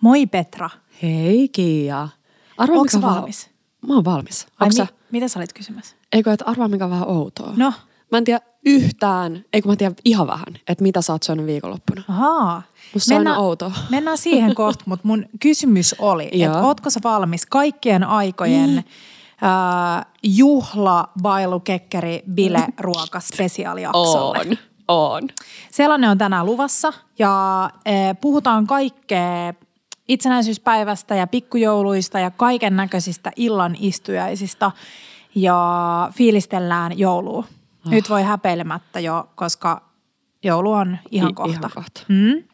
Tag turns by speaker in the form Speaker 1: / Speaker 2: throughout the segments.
Speaker 1: Moi Petra.
Speaker 2: Hei Kiia. Arvaa, vähän-
Speaker 1: valmis?
Speaker 2: Mä oon valmis.
Speaker 1: Ai
Speaker 2: Onko sä?
Speaker 1: mi- mitä sä olit kysymässä?
Speaker 2: Eikö, että arvaa mikä on vähän outoa?
Speaker 1: No.
Speaker 2: Mä en tiedä yhtään, eikö mä tiedä ihan vähän, että mitä sä oot syönyt viikonloppuna.
Speaker 1: Ahaa.
Speaker 2: Musta se on outoa.
Speaker 1: Mennään siihen kohta, mutta mun kysymys oli, että ootko sä valmis kaikkien aikojen mm. äh, juhla, bailu, kekkeri, bile, ruoka spesiaalijaksolle?
Speaker 2: On, on.
Speaker 1: Sellainen on tänään luvassa ja eh, puhutaan kaikkea itsenäisyyspäivästä ja pikkujouluista ja kaiken näköisistä illan istujaisista ja fiilistellään joulua. Nyt voi häpeilemättä jo, koska joulu on ihan
Speaker 2: I-
Speaker 1: kohta.
Speaker 2: ihan kohta.
Speaker 1: Mm?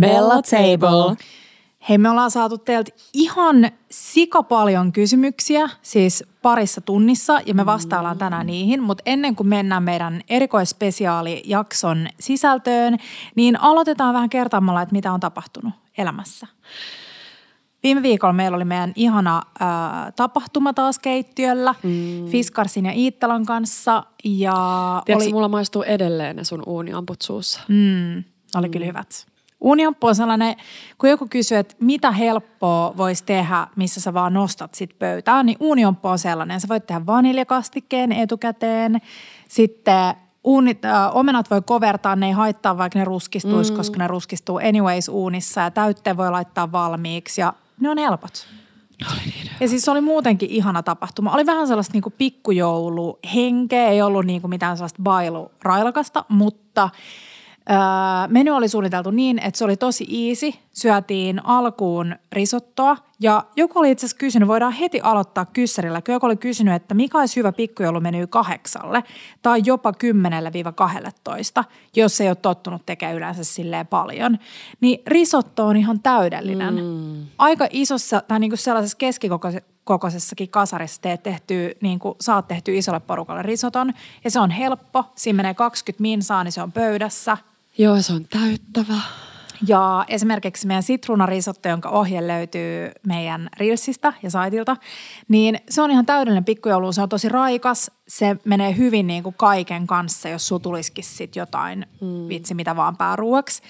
Speaker 2: Bella Table.
Speaker 1: Hei, me ollaan saatu teiltä ihan sika paljon kysymyksiä, siis parissa tunnissa, ja me vastaillaan tänään niihin. Mutta ennen kuin mennään meidän erikoisspesiaalijakson sisältöön, niin aloitetaan vähän kertaamalla, että mitä on tapahtunut elämässä. Viime viikolla meillä oli meidän ihana ää, tapahtuma taas keittiöllä, mm. Fiskarsin ja Iittalan kanssa. Ja
Speaker 2: Tiedätkö,
Speaker 1: oli,
Speaker 2: mulla maistuu edelleen ne sun uuniamput suussa.
Speaker 1: Mm, oli kyllä hyvät. Unioppo on sellainen, kun joku kysyy, että mitä helppoa voisi tehdä, missä sä vaan nostat sit pöytään, niin unioppo on sellainen. Sä voit tehdä vaniljakastikkeen etukäteen, sitten uunit, äh, omenat voi kovertaa, ne ei haittaa vaikka ne ruskistuisi, mm. koska ne ruskistuu anyways uunissa ja täytteen voi laittaa valmiiksi ja ne on helpot.
Speaker 2: Oli niin.
Speaker 1: Ja siis se oli muutenkin ihana tapahtuma. Oli vähän sellaista niinku pikkujouluhenkeä, ei ollut niinku mitään sellaista bailurailakasta, mutta öö, menu oli suunniteltu niin, että se oli tosi easy. Syötiin alkuun risottoa ja joku oli itse asiassa kysynyt, voidaan heti aloittaa kyssärillä, kun joku oli kysynyt, että mikä olisi hyvä pikkujoulumeny kahdeksalle tai jopa 10-12, jos ei ole tottunut tekemään yleensä silleen paljon. Niin risotto on ihan täydellinen. Mm. Aika isossa tai niin kuin sellaisessa keskikokoisessakin kasarissa teet tehty, niin kuin saat tehty isolle porukalle risoton. Ja se on helppo, siinä menee 20 minsaa, niin se on pöydässä.
Speaker 2: Joo, se on täyttävä.
Speaker 1: Ja esimerkiksi meidän sitruunarisotto, jonka ohje löytyy meidän Reelsistä ja saitilta, niin se on ihan täydellinen pikkujoulu. Se on tosi raikas. Se menee hyvin niin kuin kaiken kanssa, jos sulla tulisikin sit jotain mm. vitsi mitä vaan pääruuaksi.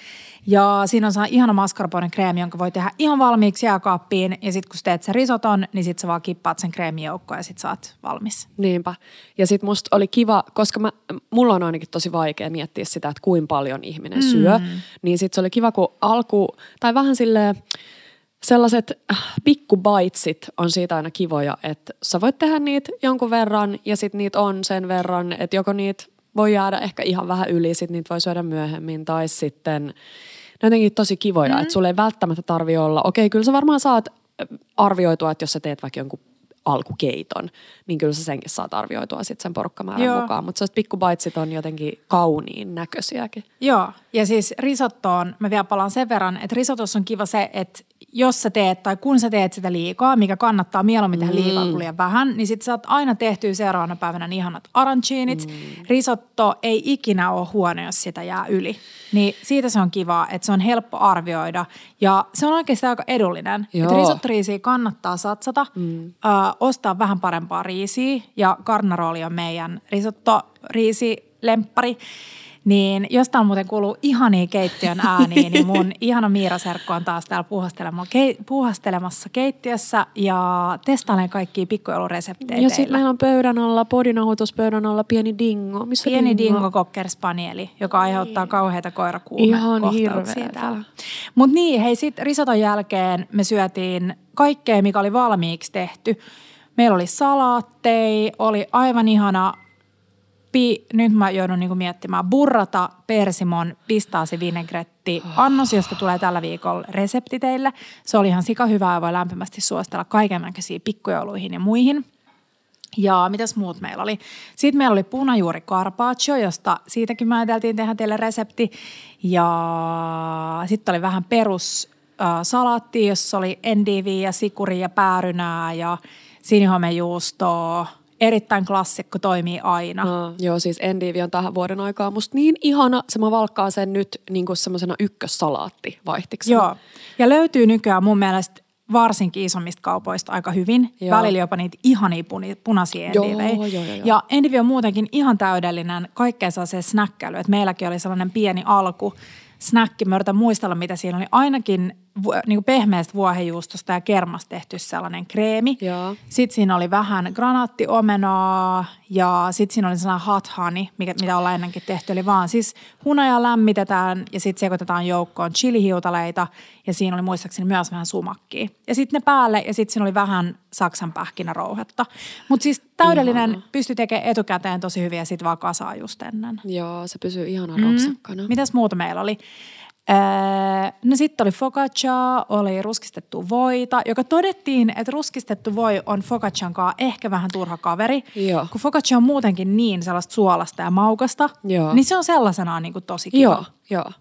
Speaker 1: Ja siinä on saa ihana mascarpone kreemi, jonka voi tehdä ihan valmiiksi jääkaappiin. Ja sitten kun sä teet sen risoton, niin sitten sä vaan kippaat sen kreemin joukkoon ja sitten sä oot valmis.
Speaker 2: Niinpä. Ja sit musta oli kiva, koska mä, mulla on ainakin tosi vaikea miettiä sitä, että kuinka paljon ihminen mm. syö. Niin sit se oli kiva, kun alku, tai vähän silleen, sellaiset äh, pikkubaitsit on siitä aina kivoja, että sä voit tehdä niitä jonkun verran ja sit niitä on sen verran, että joko niitä voi jäädä ehkä ihan vähän yli, sit niitä voi syödä myöhemmin tai sitten ne on jotenkin tosi kivoja, mm. että sulle ei välttämättä tarvi olla, okei kyllä sä varmaan saat arvioitua, että jos sä teet vaikka jonkun alkukeiton, niin kyllä sä senkin saat arvioitua sitten sen porukkamäärän
Speaker 1: Joo.
Speaker 2: mukaan. Mutta sellaiset pikkubaitsit on jotenkin kauniin näköisiäkin.
Speaker 1: Joo, ja siis risottoon, mä vielä palaan sen verran, että risotossa on kiva se, että jos sä teet tai kun sä teet sitä liikaa, mikä kannattaa mieluummin tehdä liikaa kuin liian vähän, niin sit saat aina tehtyä seuraavana päivänä ne ihanat aranchinit. Mm. Risotto ei ikinä ole huono, jos sitä jää yli. Niin siitä se on kiva, että se on helppo arvioida ja se on oikeasti aika edullinen. Risottoriisiä kannattaa satsata, mm. ö, ostaa vähän parempaa riisiä ja Carnaroli on meidän risottoriisi lemppari. Niin jos täällä muuten kuuluu ihania keittiön ääniä, niin mun ihana Miira Serkko on taas täällä puuhastelemassa keittiössä ja testailen kaikkia pikkujoulureseptejä
Speaker 2: Ja sitten meillä on pöydän alla, podinauhoitus pöydän alla pieni dingo. Missä
Speaker 1: Pieni dingo cocker spanieli, joka aiheuttaa kauheita
Speaker 2: Ihan
Speaker 1: koirakuumekohtauksia
Speaker 2: hirveetä.
Speaker 1: täällä. Mutta niin, hei sit risoton jälkeen me syötiin kaikkea, mikä oli valmiiksi tehty. Meillä oli salaattei, oli aivan ihana pi, nyt mä joudun niinku miettimään, burrata, persimon, pistaasi vinegretti, annos, josta tulee tällä viikolla resepti teille. Se oli ihan sika hyvää ja voi lämpimästi suositella kaiken näköisiä pikkujouluihin ja muihin. Ja mitäs muut meillä oli? Sitten meillä oli punajuuri carpaccio, josta siitäkin mä ajateltiin tehdä teille resepti. Ja sitten oli vähän perus äh, salaatti, jossa oli endiviä ja sikuri ja päärynää ja sinihomejuustoa erittäin klassikko, toimii aina.
Speaker 2: Uh, joo, siis endivi on tähän vuoden aikaa musta niin ihana. Se mä valkkaan sen nyt niin kuin semmoisena ykkössalaatti vaihtiksi.
Speaker 1: Joo, ja löytyy nykyään mun mielestä varsinkin isommista kaupoista aika hyvin. Joo. Välillä jopa niitä ihania puni, punaisia endivejä.
Speaker 2: Joo, joo, joo.
Speaker 1: Ja endivi on muutenkin ihan täydellinen kaikkeen se snäkkäily. Että meilläkin oli sellainen pieni alku snäkki. Mä yritän muistella, mitä siinä oli. Ainakin niin kuin pehmeästä vuohenjuustosta ja kermasta tehty sellainen kreemi.
Speaker 2: Joo.
Speaker 1: Sitten siinä oli vähän granaattiomenaa ja sitten siinä oli sellainen hot honey, mikä, mitä ollaan ennenkin tehty. Eli vaan siis hunajaa lämmitetään ja sitten sekoitetaan joukkoon chilihiutaleita ja siinä oli muistaakseni myös vähän sumakkia. Ja sitten ne päälle ja sitten siinä oli vähän saksan pähkinärouhetta. Mutta siis täydellinen, Ihana. pystyi tekemään etukäteen tosi hyviä ja sitten vaan kasaa just ennen.
Speaker 2: Joo, se pysyy ihana mm. ropsakkana.
Speaker 1: Mitäs muuta meillä oli? No sitten oli focaccia, oli ruskistettu voita, joka todettiin, että ruskistettu voi on focaccian kanssa ehkä vähän turha kaveri.
Speaker 2: Joo.
Speaker 1: Kun focaccia on muutenkin niin sellaista suolasta ja maukasta,
Speaker 2: Joo.
Speaker 1: niin se on sellaisenaan niin kuin tosi kiva.
Speaker 2: Joo, joo.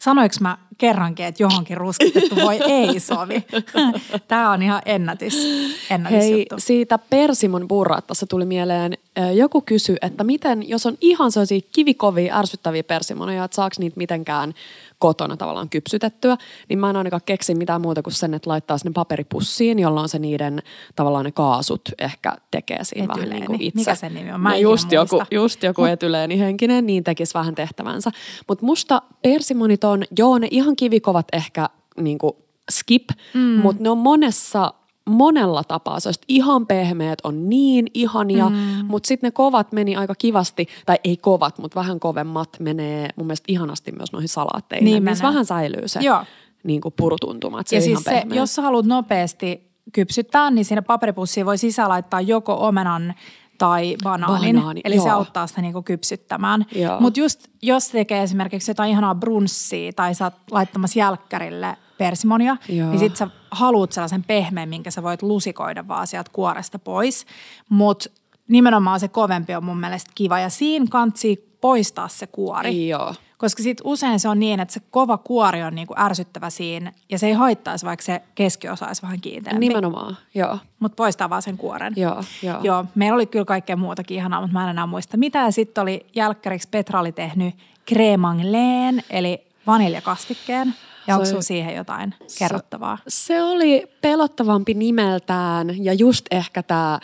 Speaker 1: Sanoinko mä kerrankin, että johonkin ruskistettu voi ei sovi? Tämä on ihan ennätys, ennätysjuttu.
Speaker 2: Hei, siitä persimon burrattassa tuli mieleen, joku kysyi, että miten, jos on ihan sellaisia kivikovia, ärsyttäviä persimoneja, että saako niitä mitenkään kotona tavallaan kypsytettyä, niin mä en ainakaan keksi mitään muuta kuin sen, että laittaa sinne paperipussiin, jolloin se niiden tavallaan ne kaasut ehkä tekee siinä
Speaker 1: Etyleeni.
Speaker 2: vähän niin kuin itse.
Speaker 1: Mikä sen nimi on? Mä
Speaker 2: no just
Speaker 1: joku,
Speaker 2: joku, just joku etyleeni henkinen, niin tekisi vähän tehtävänsä. Mutta musta persimonit on, joo ne ihan kivikovat ehkä niin kuin skip, mm. mutta ne on monessa monella tapaa. Se ihan pehmeät on niin ihania, mm. mutta sitten ne kovat meni aika kivasti, tai ei kovat, mutta vähän kovemmat menee mun mielestä ihanasti myös noihin salaatteihin.
Speaker 1: Niin
Speaker 2: Niissä vähän säilyy se
Speaker 1: Joo.
Speaker 2: niin kuin purutuntuma, se
Speaker 1: ja siis
Speaker 2: ihan
Speaker 1: se, jos sä haluat nopeasti kypsyttää, niin siinä paperipussiin voi sisään laittaa joko omenan tai banaanin.
Speaker 2: Banaani,
Speaker 1: eli se
Speaker 2: joo.
Speaker 1: auttaa sitä niinku kypsyttämään. Mutta just jos tekee esimerkiksi jotain ihanaa brunssia tai sä oot laittamassa jälkkärille persimonia,
Speaker 2: Joo.
Speaker 1: niin sit sä haluat sellaisen pehmeän, minkä sä voit lusikoida vaan sieltä kuoresta pois. Mutta nimenomaan se kovempi on mun mielestä kiva ja siinä kantsii poistaa se kuori.
Speaker 2: Joo.
Speaker 1: Koska sit usein se on niin, että se kova kuori on niinku ärsyttävä siinä ja se ei haittaisi, vaikka se keskiosa olisi vähän kiinteämpi.
Speaker 2: Nimenomaan, joo.
Speaker 1: Mutta poistaa vaan sen kuoren.
Speaker 2: Joo, joo.
Speaker 1: Joo, meillä oli kyllä kaikkea muutakin ihanaa, mutta mä en enää muista mitä. Ja sitten oli jälkkäriksi Petra oli tehnyt cremangleen, eli vaniljakastikkeen. Ja
Speaker 2: Se
Speaker 1: onko sulla siihen jotain kerrottavaa?
Speaker 2: Se oli pelottavampi nimeltään ja just ehkä tämä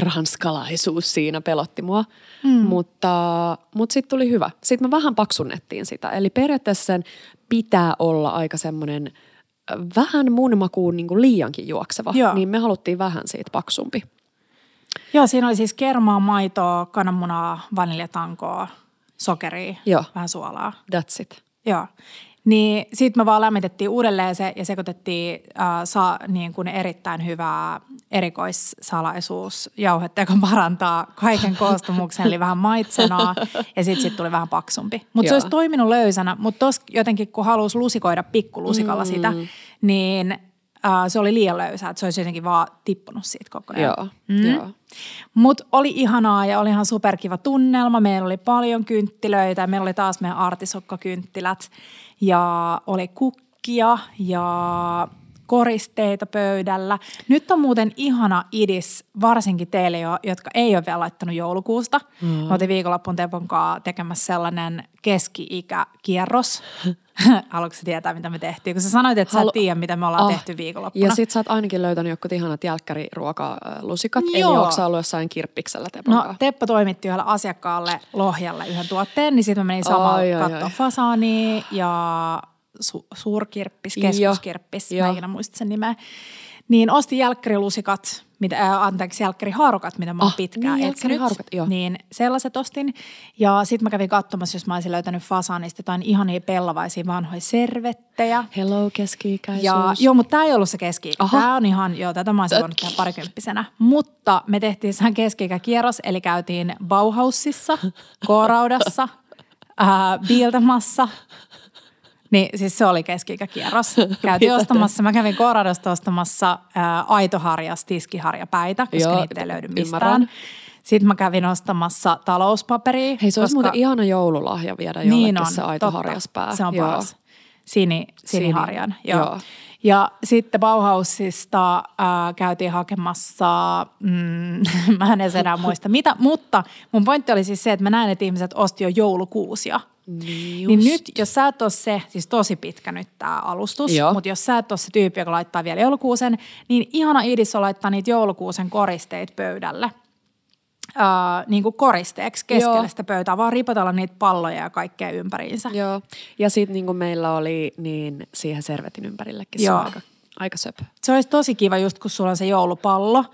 Speaker 2: ranskalaisuus siinä pelotti mua, mm. mutta, mutta sitten tuli hyvä. Sitten me vähän paksunnettiin sitä, eli periaatteessa sen pitää olla aika semmoinen äh, vähän mun makuun niin liiankin juokseva,
Speaker 1: Joo.
Speaker 2: niin me haluttiin vähän siitä paksumpi.
Speaker 1: Joo, siinä oli siis kermaa, maitoa, kananmunaa, vaniljatankoa, sokeria,
Speaker 2: Joo.
Speaker 1: vähän suolaa.
Speaker 2: That's it.
Speaker 1: Joo. Niin sitten me vaan lämmitettiin uudelleen se ja sekoitettiin äh, sa, niin kuin erittäin hyvää erikoissalaisuusjauhetta, joka parantaa kaiken koostumuksen, eli vähän maitsenaa ja sitten sit tuli vähän paksumpi. Mutta se olisi toiminut löysänä, mutta jotenkin kun halusi lusikoida pikkulusikalla mm. sitä, niin äh, se oli liian löysä, että se olisi jotenkin vaan tippunut siitä koko ajan.
Speaker 2: Joo,
Speaker 1: Mm.
Speaker 2: joo.
Speaker 1: Mutta oli ihanaa ja oli ihan superkiva tunnelma. Meillä oli paljon kynttilöitä. Meillä oli taas meidän artisokkakynttilät ja oli kukkia ja koristeita pöydällä. Nyt on muuten ihana idis, varsinkin teille, jo, jotka ei ole vielä laittanut joulukuusta. Mm. Me oltiin viikonloppuun Tepon kanssa tekemässä sellainen keski-ikäkierros. Haluatko sä tietää, mitä me tehtiin? Kun sä sanoit, että sä
Speaker 2: Halu-
Speaker 1: et tiedä, mitä me ollaan
Speaker 2: Ah,
Speaker 1: tehty viikonloppuna.
Speaker 2: Ja sit sä oot ainakin löytänyt jotkut ihanat jälkkäriruokalusikat, eli
Speaker 1: Joo.
Speaker 2: onko sä ollut jossain kirppiksellä Tepon
Speaker 1: No? Teppo toimitti yhdelle asiakkaalle Lohjalle yhden tuotteen, niin sitten mä menin
Speaker 2: ai,
Speaker 1: katsoa fasaania ja su- suurkirppis, keskuskirppis, mä en ikinä muista sen nimeä. Niin ostin jälkkärilusikat, mitä, äh, anteeksi, jälkkärihaarukat, mitä mä oon
Speaker 2: Ah,
Speaker 1: pitkään
Speaker 2: niin,
Speaker 1: etsinyt.
Speaker 2: joo.
Speaker 1: Niin sellaiset ostin. Ja sitten mä kävin katsomassa, jos mä olisin löytänyt fasaanista jotain ihania pellavaisia vanhoja servettejä.
Speaker 2: Hello keski-ikäisyys.
Speaker 1: Ja, joo, mutta tämä ei ollut se keski. Tämä on ihan, joo, tätä mä olisin voinut tehdä parikymppisenä. Mutta me tehtiin sen keski kierros, eli käytiin Bauhausissa, K-raudassa, ää, Bieltamassa. Niin siis se oli keski kierros. Käytiin ostamassa, mä kävin K-raudasta ostamassa ää, aitoharjas, tiskiharjapäitä, koska
Speaker 2: Joo,
Speaker 1: niitä ei löydy mistään.
Speaker 2: ymmärrän.
Speaker 1: Sitten mä kävin ostamassa talouspaperia.
Speaker 2: Hei, se olisi
Speaker 1: koska-
Speaker 2: muuten ihana joululahja viedä
Speaker 1: niin
Speaker 2: jollekin
Speaker 1: on,
Speaker 2: se aito
Speaker 1: totta.
Speaker 2: harjaspää.
Speaker 1: Se on
Speaker 2: Joo.
Speaker 1: paras. Sini, siniharjan.
Speaker 2: Sini,
Speaker 1: Joo.
Speaker 2: joo.
Speaker 1: Ja sitten Bauhausista äh, käytiin hakemassa, mm, mä en edes enää muista mitä, mutta mun pointti oli siis se, että mä näin, että ihmiset osti jo joulukuusia.
Speaker 2: Niin,
Speaker 1: Niin nyt, jos sä et ole se, siis tosi pitkä nyt tämä alustus,
Speaker 2: Joo.
Speaker 1: mutta jos sä et ole se tyyppi, joka laittaa vielä joulukuusen, niin ihana idis on laittaa niitä joulukuusen koristeita pöydälle. Uh, niin kuin koristeeksi keskelle
Speaker 2: Joo.
Speaker 1: sitä pöytää, vaan ripotella niitä palloja ja kaikkea ympäriinsä.
Speaker 2: Joo. Ja sitten niin kuin meillä oli, niin siihen servetin ympärillekin se
Speaker 1: Joo.
Speaker 2: on aika, aika söpö.
Speaker 1: Se olisi tosi kiva just kun sulla on se joulupallo,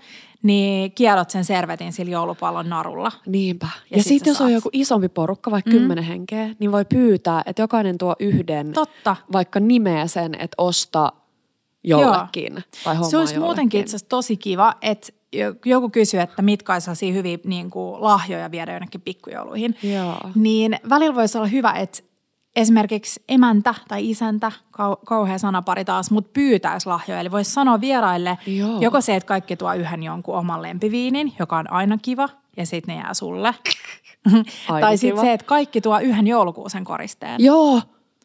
Speaker 1: niin kiedot sen servetin sillä joulupallon narulla.
Speaker 2: Niinpä.
Speaker 1: Ja
Speaker 2: Ja,
Speaker 1: sit
Speaker 2: sitten
Speaker 1: sä
Speaker 2: jos on
Speaker 1: saat.
Speaker 2: joku isompi porukka, vaikka mm. kymmenen henkeä, niin voi pyytää, että jokainen tuo yhden,
Speaker 1: Totta.
Speaker 2: vaikka nimeä sen, että osta jollekin. Tai hommaa
Speaker 1: Se olisi
Speaker 2: jollekin.
Speaker 1: muutenkin itse asiassa tosi kiva, että joku kysyy, että mitkä olisi sellaisia hyviä niin kuin, lahjoja viedä jonnekin pikkujouluihin.
Speaker 2: Joo.
Speaker 1: Niin välillä voisi olla hyvä, että esimerkiksi emäntä tai isäntä, kau- kauhea sanapari taas, mutta pyytäisi lahjoja. Eli voisi sanoa vieraille
Speaker 2: Joo.
Speaker 1: joko se, että kaikki tuo yhden jonkun oman lempiviinin, joka on aina kiva, ja sitten ne jää sulle. Tai sitten se, että kaikki tuo yhden joulukuusen koristeen.
Speaker 2: Joo.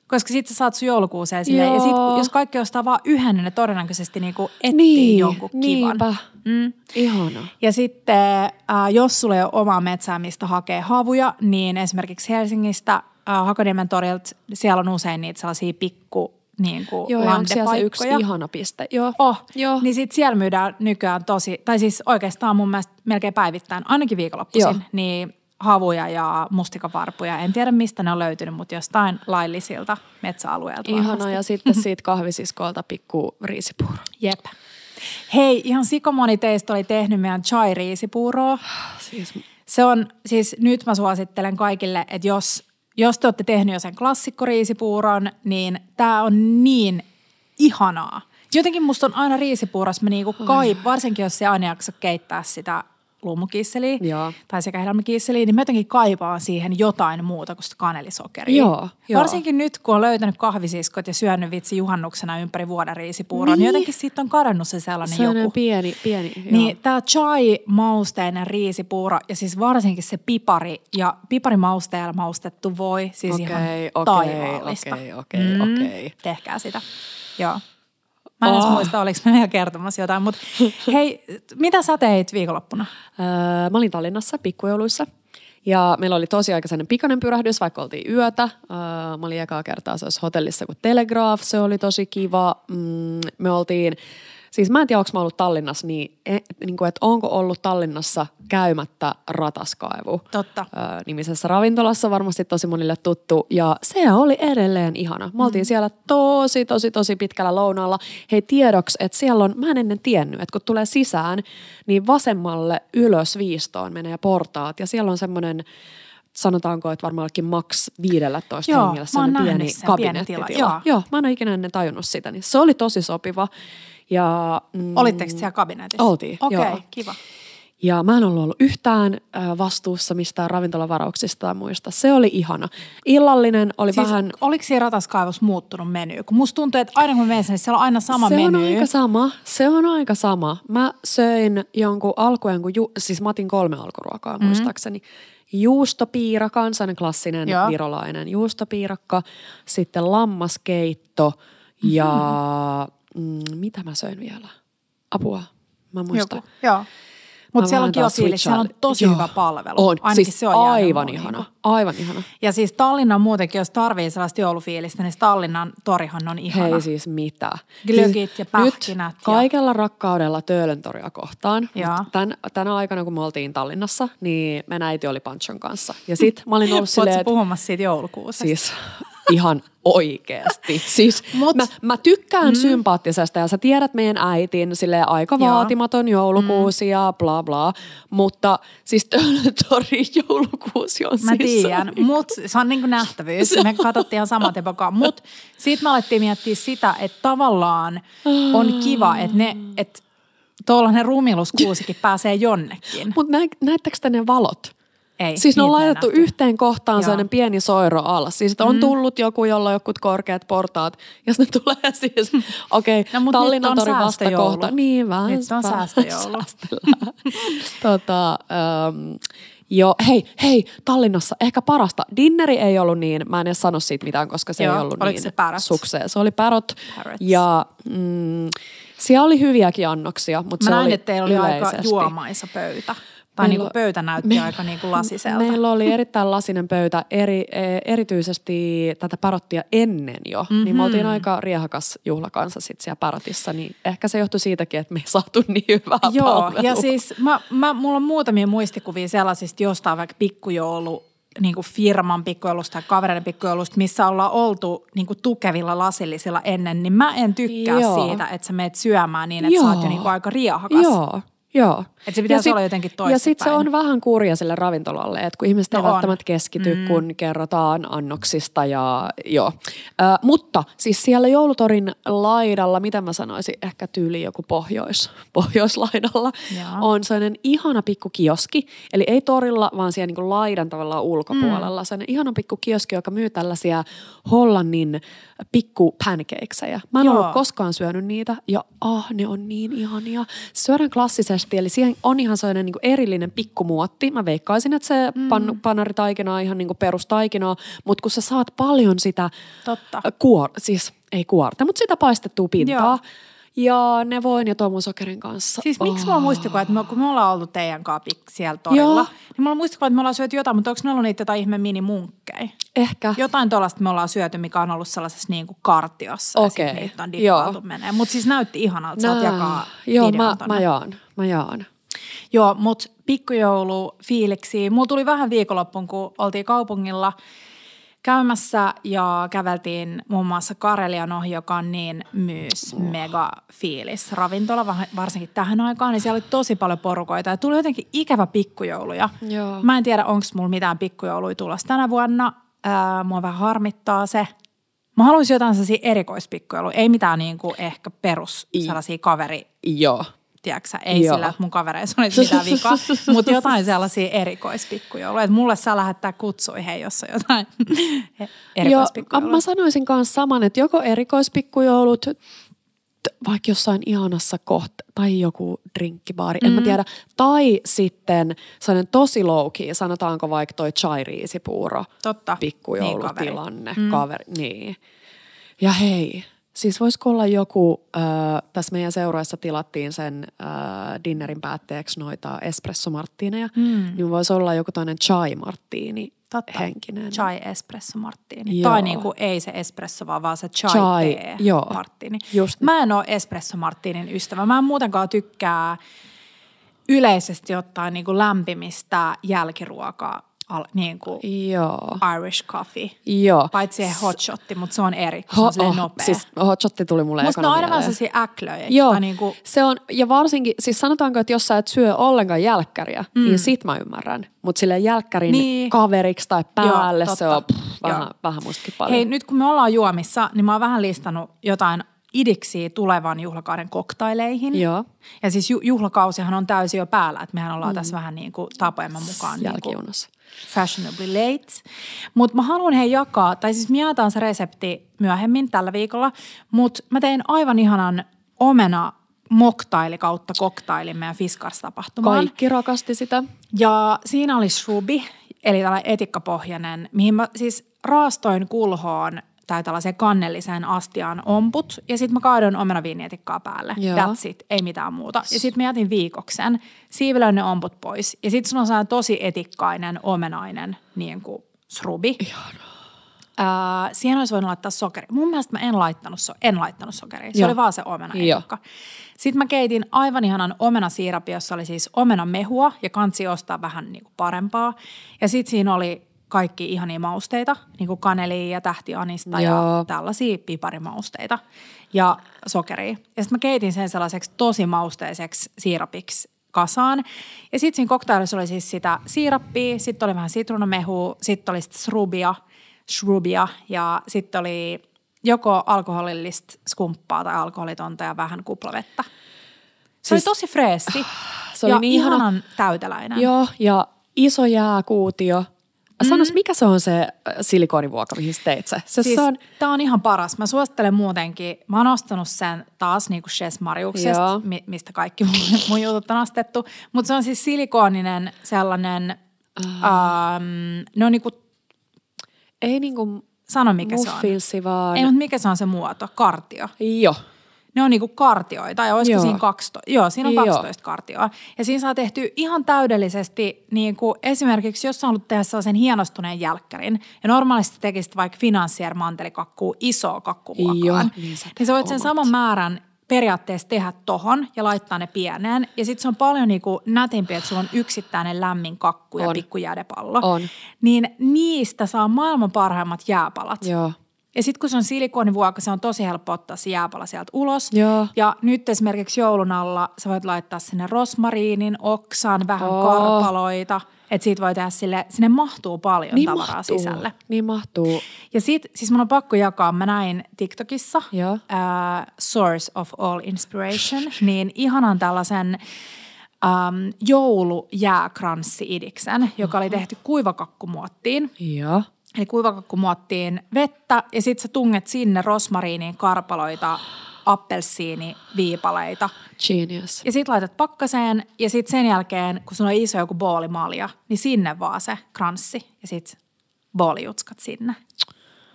Speaker 1: Koska sitten sä saat sun joulukuuseen silleen, ja sitten jos kaikki ostaa vaan yhden, niin ne todennäköisesti niinku etsii
Speaker 2: Niin,
Speaker 1: jonkun kivan.
Speaker 2: niinpä.
Speaker 1: Mm.
Speaker 2: Ihana.
Speaker 1: Ja sitten äh, jos sulla ei ole omaa metsää, mistä hakee havuja, niin esimerkiksi Helsingistä äh, Hakaniemen torilta, siellä on usein niitä sellaisia pikku niin kuin
Speaker 2: Joo, ja onko siellä se yksi ihana piste? Joo.
Speaker 1: Oh,
Speaker 2: Joo.
Speaker 1: niin sitten siellä myydään nykyään tosi, tai siis oikeastaan mun mielestä melkein päivittäin, ainakin viikonloppuisin,
Speaker 2: Joo.
Speaker 1: niin havuja ja mustikavarpuja. En tiedä mistä ne on löytynyt, mutta jostain laillisilta metsäalueelta
Speaker 2: Ihana.
Speaker 1: varmasti.
Speaker 2: Ja sitten siitä kahvisiskolta pikku riisipuuro.
Speaker 1: Jep. Hei, ihan sikomoni teistä oli tehnyt meidän chai-riisipuuroa.
Speaker 2: Siis,
Speaker 1: Se on, siis nyt mä suosittelen kaikille, että jos, jos te olette tehnyt jo sen klassikkoriisipuuron, niin tämä on niin ihanaa. Jotenkin musta on aina riisipuurossa, mä niinku kaip, varsinkin jos se aina jaksa keittää sitä luumukisseliä
Speaker 2: Joo.
Speaker 1: tai sekä hedelmäkisseliä, niin mä jotenkin kaipaan siihen jotain muuta kuin sitä kanelisokeria.
Speaker 2: Joo, joo.
Speaker 1: Varsinkin nyt, kun on löytänyt kahvisiskot ja syönyt vitsi juhannuksena ympäri vuoden riisipuuron, niin,
Speaker 2: Niin.
Speaker 1: jotenkin siitä on kadonnut se sellainen
Speaker 2: sellainen
Speaker 1: joku.
Speaker 2: pieni, pieni.
Speaker 1: Niin tämä chai-mausteinen riisipuuro ja siis varsinkin se pipari ja piparimausteella maustettu voi, siis ihan
Speaker 2: Okei, okei,
Speaker 1: taivaallista.
Speaker 2: okei, okei, okei.
Speaker 1: Tehkää sitä. Joo. Mä en edes
Speaker 2: Oh.
Speaker 1: muista, oliko mä vielä kertomassa jotain, mutta hei, mitä sä teit viikonloppuna?
Speaker 2: Öö, mä olin Tallinnassa pikkujouluissa ja meillä oli tosi aika sellainen pikainen pyrähdys, vaikka oltiin yötä. Öö, mä olin ekaa kertaa sellaisessa hotellissa kuin Telegraph, se oli tosi kiva. Mm, me oltiin, siis mä en tiedä, onko mä ollut Tallinnassa, niin, e, niin kuin, että onko ollut Tallinnassa käymättä rataskaivu.
Speaker 1: Totta.
Speaker 2: Öö, nimisessä ravintolassa varmasti tosi monille tuttu ja se oli edelleen ihana. Me oltiin siellä tosi, tosi, tosi pitkällä lounaalla. Hei tiedoksi, että siellä on, mä en ennen tiennyt, että kun tulee sisään, niin vasemmalle ylös viistoon menee portaat ja siellä on semmoinen sanotaanko, että varmaankin maks 15
Speaker 1: Joo,
Speaker 2: hengellä sellainen pieni
Speaker 1: sen, pieni
Speaker 2: kabinettitila.
Speaker 1: tila. Joo.
Speaker 2: joo, mä en ole ikinä ennen tajunnut sitä, niin se oli tosi sopiva. Ja, mm,
Speaker 1: Olitteko siellä kabinetissa?
Speaker 2: Oltiin,
Speaker 1: Okei, okay,
Speaker 2: joo.
Speaker 1: kiva.
Speaker 2: ja mä en ollut ollut yhtään vastuussa mistään ravintolavarauksista tai muista. Se oli ihana. Illallinen oli
Speaker 1: Siis
Speaker 2: vähän...
Speaker 1: oliko siinä rataskaivossa muuttunut meny? Kun musta tuntuu, että aina kun mä menen sinne, siellä on aina sama
Speaker 2: se
Speaker 1: meny.
Speaker 2: on aika sama. Se on aika sama. Mä söin jonkun alkujen, kun ju, siis mä otin kolme alkuruokaa mm-hmm. muistaakseni. Juustopiirakan, sellainen klassinen
Speaker 1: Joo.
Speaker 2: virolainen juustopiirakka. Sitten lammaskeitto ja mm, mitä mä söin vielä? Apua, mä en muista.
Speaker 1: Joku, joo. Mutta siellä on kiva fiilis, siellä on tosi
Speaker 2: Joo.
Speaker 1: hyvä palvelu.
Speaker 2: On,
Speaker 1: Ainakin
Speaker 2: siis
Speaker 1: se on
Speaker 2: aivan ihana,
Speaker 1: niinku.
Speaker 2: aivan ihana.
Speaker 1: Ja siis Tallinnan muutenkin, jos tarvii sellaista joulufiilistä, niin Tallinnan torihan on ihana.
Speaker 2: Hei siis mitä.
Speaker 1: Glögit ja
Speaker 2: Nyt
Speaker 1: pähkinät ja-
Speaker 2: kaikella rakkaudella Töölöntoria kohtaan. Tän, tänä aikana, kun me oltiin Tallinnassa, niin meidän äiti oli Panchon kanssa. Ja sit mä olin ollut silleen,
Speaker 1: puhumassa siitä joulukuusta?
Speaker 2: siis ihan oikeesti. Siis
Speaker 1: Mut-
Speaker 2: mä, mä tykkään mm. sympaattisesta ja sä tiedät meidän äitin sille aika
Speaker 1: Joo.
Speaker 2: vaatimaton joulukuusi ja bla bla. Mutta siis Töölöntorin joulukuusi on
Speaker 1: Mä
Speaker 2: siis
Speaker 1: tiedän, mutta se on niin kuin nähtävyys. Me katsottiin ihan samat epokaa. Mutta sitten me alettiin miettiä sitä, että tavallaan on kiva, että ne, että tuollainen rumiluskuusikin pääsee jonnekin.
Speaker 2: Mutta näettekö te ne valot?
Speaker 1: Ei,
Speaker 2: Siis ne on laitettu
Speaker 1: nähty.
Speaker 2: yhteen kohtaan
Speaker 1: Joo.
Speaker 2: sellainen pieni soiro alas. Siis että on tullut joku, jolla on jokut korkeat portaat, ja ne tulee siis, okei, okay,
Speaker 1: No,
Speaker 2: Tallinnan
Speaker 1: on
Speaker 2: tori
Speaker 1: säästöjoulu.
Speaker 2: vastakohta. Niin, vähän.
Speaker 1: Nyt on säästöjoulu.
Speaker 2: tota, ähm, Jo, hei, hei, Tallinnassa ehkä parasta. Dinneri ei ollut niin, mä en edes sano siitä mitään, koska se
Speaker 1: Joo,
Speaker 2: ei ollut niin
Speaker 1: se Parrot?
Speaker 2: sukseen. Se oli.
Speaker 1: Parrots.
Speaker 2: Ja mm, siellä oli hyviäkin annoksia, mutta
Speaker 1: Mä
Speaker 2: se
Speaker 1: näin,
Speaker 2: oli
Speaker 1: että teillä oli aika juomaisa pöytä. Tai
Speaker 2: Meillä
Speaker 1: niin pöytä näytti
Speaker 2: me-
Speaker 1: aika niin kuin lasiselta.
Speaker 2: Meillä oli erittäin lasinen pöytä, eri, e, erityisesti tätä parottia ennen jo. Mm-hmm. Niin me oltiin aika riehakas juhlakansa sit siellä parotissa, niin ehkä se johtui siitäkin, että me ei saatu niin hyvää
Speaker 1: Joo,
Speaker 2: palvelua.
Speaker 1: ja siis mä, mä, mulla on muutamia muistikuvia sellaisista jostain vaikka pikkujoulu, niin kuin firman pikkujoulusta tai kavereiden pikkujoulusta, missä ollaan oltu niin kuin tukevilla lasillisilla ennen, niin mä en tykkää
Speaker 2: Joo.
Speaker 1: siitä, että sä meet syömään niin, että sä oot jo niin kuin aika riehakas.
Speaker 2: Joo, joo.
Speaker 1: Et se pitäisi
Speaker 2: Ja
Speaker 1: olla jotenkin
Speaker 2: Ja sitten se
Speaker 1: toisinpäin.
Speaker 2: on vähän kurja sille ravintolalle, että kun ihmiset
Speaker 1: No
Speaker 2: ei
Speaker 1: on.
Speaker 2: välttämättä keskity, mm. kun kerrotaan annoksista ja joo. Ö, mutta siis siellä joulutorin laidalla, mitä mä sanoisin, ehkä tyyli joku pohjois, pohjoislaidalla,
Speaker 1: Joo.
Speaker 2: on sellainen ihana pikku kioski. Eli ei torilla, vaan siellä niin laidan tavallaan ulkopuolella. Mm. Sellainen ihana pikku kioski, joka myy tällaisia Hollannin pikku pancakeseja. Mä en
Speaker 1: Joo.
Speaker 2: ollut koskaan syönyt niitä ja ah, ne on niin ihania. Syödään klassisesti, eli siihen on ihan sellainen niin erillinen pikkumuotti. Mä veikkaisin, että se mm. pan, panaritaikina on ihan niin perustaikinaa, mutta kun sä saat paljon sitä
Speaker 1: Totta.
Speaker 2: kuor, siis ei kuorta, mutta sitä paistettua pintaa.
Speaker 1: Joo.
Speaker 2: Ja ne voin ja tomusokerin kanssa.
Speaker 1: Siis miksi
Speaker 2: Oh.
Speaker 1: mulla on muistikuva, että me, kun me ollaan oltu teidän kanssa pik- siellä torilla,
Speaker 2: Joo.
Speaker 1: niin mulla on muistikuva, että me ollaan syöty jotain, mutta onko ne ollut niitä jotain ihme minimunkkeja?
Speaker 2: Ehkä.
Speaker 1: Jotain tuollaista me ollaan syöty, mikä on ollut sellaisessa niin kuin kartiossa.
Speaker 2: Okei,
Speaker 1: Ja niitä on dippailtu menee. Mutta siis näytti ihanalta, saat
Speaker 2: Nää.
Speaker 1: jakaa
Speaker 2: Joo, mä,
Speaker 1: tonne.
Speaker 2: mä jaan. Mä jaan.
Speaker 1: Joo, mutta pikkujoulu fiiliksi. Mulla tuli vähän viikonloppuun, kun oltiin kaupungilla käymässä ja käveltiin muun muassa Karelian ohi, joka on niin myys mega fiilis ravintola, varsinkin tähän aikaan, niin siellä oli tosi paljon porukoita ja tuli jotenkin ikävä pikkujouluja.
Speaker 2: Joo.
Speaker 1: Mä en tiedä, onko mulla mitään pikkujouluja tulossa tänä vuonna. Ää, mua vähän harmittaa se. Mä haluaisin jotain sellaisia erikoispikkujouluja, ei mitään niin kuin ehkä perus sellaisia kaveri
Speaker 2: Joo.
Speaker 1: Tiedätkö, ei
Speaker 2: Joo.
Speaker 1: sillä, että mun kavereissa olisi mitään vikaa, mutta jotain sellaisia erikoispikkujouluja. Että mulle saa lähettää kutsui, hei, jos on jotain
Speaker 2: Joo,
Speaker 1: erikoispikkujouluja.
Speaker 2: mä sanoisin kanssa saman, että joko erikoispikkujoulut, vaikka jossain ihanassa kohta, tai joku drinkkibaari, mm. en mä tiedä. Tai sitten sellainen tosi low key, sanotaanko vaikka toi chai-riisipuuro.
Speaker 1: Totta.
Speaker 2: Pikkujoulutilanne,
Speaker 1: Niin,
Speaker 2: mm. kaveri, niin. Ja hei, siis voisiko olla joku, äh, tässä meidän seuroissa tilattiin sen äh, dinnerin päätteeksi noita espressomarttiineja, mm. niin voisi olla joku toinen chai-marttiini
Speaker 1: Totta.
Speaker 2: henkinen.
Speaker 1: Chai espresso martini.
Speaker 2: Joo.
Speaker 1: Tai niin kuin ei se espresso, vaan, vaan se chai,
Speaker 2: Chai,
Speaker 1: tee
Speaker 2: joo.
Speaker 1: martini.
Speaker 2: Just.
Speaker 1: Mä en ole espresso martinin ystävä. Mä en muutenkaan tykkää yleisesti ottaen niin kuin lämpimistä jälkiruokaa, al- niin kuin
Speaker 2: Joo.
Speaker 1: Irish coffee.
Speaker 2: Joo.
Speaker 1: Paitsi se hot shotti, mutta se on eri, kun se on silleen nopea.
Speaker 2: Siis hot shotti tuli mulle
Speaker 1: Musta ne on aina sellaisia äklöjä.
Speaker 2: Joo,
Speaker 1: niin kuin,
Speaker 2: se on, ja varsinkin, siis sanotaanko, että jos sä et syö ollenkaan jälkkäriä, mm. niin sit mä ymmärrän. Mutta sille jälkkärin
Speaker 1: Niin.
Speaker 2: kaveriksi tai päälle
Speaker 1: Joo,
Speaker 2: se on pff, vähän,
Speaker 1: Joo.
Speaker 2: vähän mustakin paljon.
Speaker 1: hei, nyt kun me ollaan juomissa, niin mä oon vähän listannut jotain idiksi tulevan juhlakauden koktaileihin.
Speaker 2: Joo.
Speaker 1: Ja siis ju- juhlakausihan on täysin jo päällä, että mehän ollaan mm. tässä vähän niin kuin tapojemme mukaan niin kuin
Speaker 2: Jälkijunassa.
Speaker 1: fashionably late. Mutta mä haluan he jakaa, tai siis me jaetaan se resepti myöhemmin tällä viikolla, mutta mä tein aivan ihanan omena moktaili kautta koktailin meidän Fiskars-tapahtumaan.
Speaker 2: Kaikki rakasti sitä.
Speaker 1: Ja siinä oli shrubi, eli tällainen etikkapohjainen, mihin mä siis raastoin kulhoon tai tällaiseen kannelliseen astiaan omput. Ja sitten mä kaadoin omenaviinietikkaa päälle.
Speaker 2: Joo.
Speaker 1: That's it, ei mitään muuta. Ja sitten mä jätin viikoksen, siivilöin ne omput pois. Ja sitten sulla on sellainen tosi etikkainen, omenainen niin kuin shrubi. Ää, siihen olisi voinut laittaa sokeri. Mun mielestä mä en laittanut, so- en laittanut sokeria. Se
Speaker 2: Joo.
Speaker 1: oli vaan se omena etikka. Sitten mä keitin aivan ihanan omenasiirapi, jossa oli siis omenamehua ja kansi ostaa vähän niin kuin parempaa. Ja sitten siinä oli kaikki ihania mausteita, niin kuin kanelia ja tähtianista ja tällaisia piparimausteita ja sokeria. Ja sitten mä keitin sen sellaiseksi tosi mausteiseksi siirapiksi kasaan. Ja sitten siinä koktailissa oli siis sitä siirappia, sitten oli vähän sitruunamehua, sitten oli sit shrubia, shrubia ja sitten oli joko alkoholillista skumppaa tai alkoholitonta ja vähän kuplavettä. Se siis, oli tosi freessi
Speaker 2: Se oli
Speaker 1: ja
Speaker 2: niin ihana.
Speaker 1: ihanan täyteläinen.
Speaker 2: Joo, ja iso jääkuutio. Sanois, mikä se on se äh, silikonivuoka, mihin teit se? Se,
Speaker 1: Siis,
Speaker 2: se on,
Speaker 1: Tämä on ihan paras. Mä suosittelen muutenkin. Mä oon ostanut sen taas niin kuin Chess Mariuksesta, mi- mistä kaikki mun, mun jutut on ostettu. Mutta se on siis silikooninen sellainen Ähm, ne on niinku,
Speaker 2: Ei niinku
Speaker 1: sano mikä se on.
Speaker 2: vaan...
Speaker 1: Ei, mutta mikä se on se muoto? Kartio.
Speaker 2: Joo.
Speaker 1: Ne on niinku kartioita ja olisiko
Speaker 2: Joo.
Speaker 1: siinä 12? Joo, siinä on
Speaker 2: Joo.
Speaker 1: 12 kartioa. Ja siinä saa tehty ihan täydellisesti, niinku esimerkiksi jos sä haluat tehdä sellaisen hienostuneen jälkkärin, ja normaalisti tekisit vaikka finanssier mantelikakkuu isoa kakkuvuokaan,
Speaker 2: Joo, niin sä
Speaker 1: niin sä voit sen
Speaker 2: omat.
Speaker 1: saman määrän periaatteessa tehdä tohon ja laittaa ne pieneen. Ja sitten se on paljon niinku nätimpi, että sulla on yksittäinen lämmin kakku ja
Speaker 2: On.
Speaker 1: pikku jäädepallo.
Speaker 2: On.
Speaker 1: Niin niistä saa maailman parhaimmat jääpalat.
Speaker 2: Joo.
Speaker 1: Ja sitten kun se on silikonivuokka, se on tosi helppo ottaa se jääpala sieltä ulos.
Speaker 2: Joo.
Speaker 1: Ja nyt esimerkiksi joulun alla sä voit laittaa sinne rosmariinin, oksan, vähän
Speaker 2: Oo.
Speaker 1: karpaloita. Että siitä voi tehdä sille, sinne mahtuu paljon
Speaker 2: Niin
Speaker 1: tavaraa
Speaker 2: mahtuu.
Speaker 1: sisälle.
Speaker 2: Niin mahtuu.
Speaker 1: Ja sit, siis mun on pakko jakaa, mä näin TikTokissa
Speaker 2: Joo.
Speaker 1: ää, Source of All Inspiration, niin ihanan tällaisen äm, joulujääkranssi-idiksen, joka oli tehty kuivakakkumuottiin.
Speaker 2: Joo.
Speaker 1: Eli kuivakakkumuottiin vettä ja sitten sä tunget sinne rosmariiniin, karpaloita, appelsiiniviipaleita.
Speaker 2: Genius.
Speaker 1: Ja sitten laitat pakkaseen ja sitten sen jälkeen, kun sulla on iso joku boolimalja, niin sinne vaan se kranssi ja sitten boolijutskat sinne.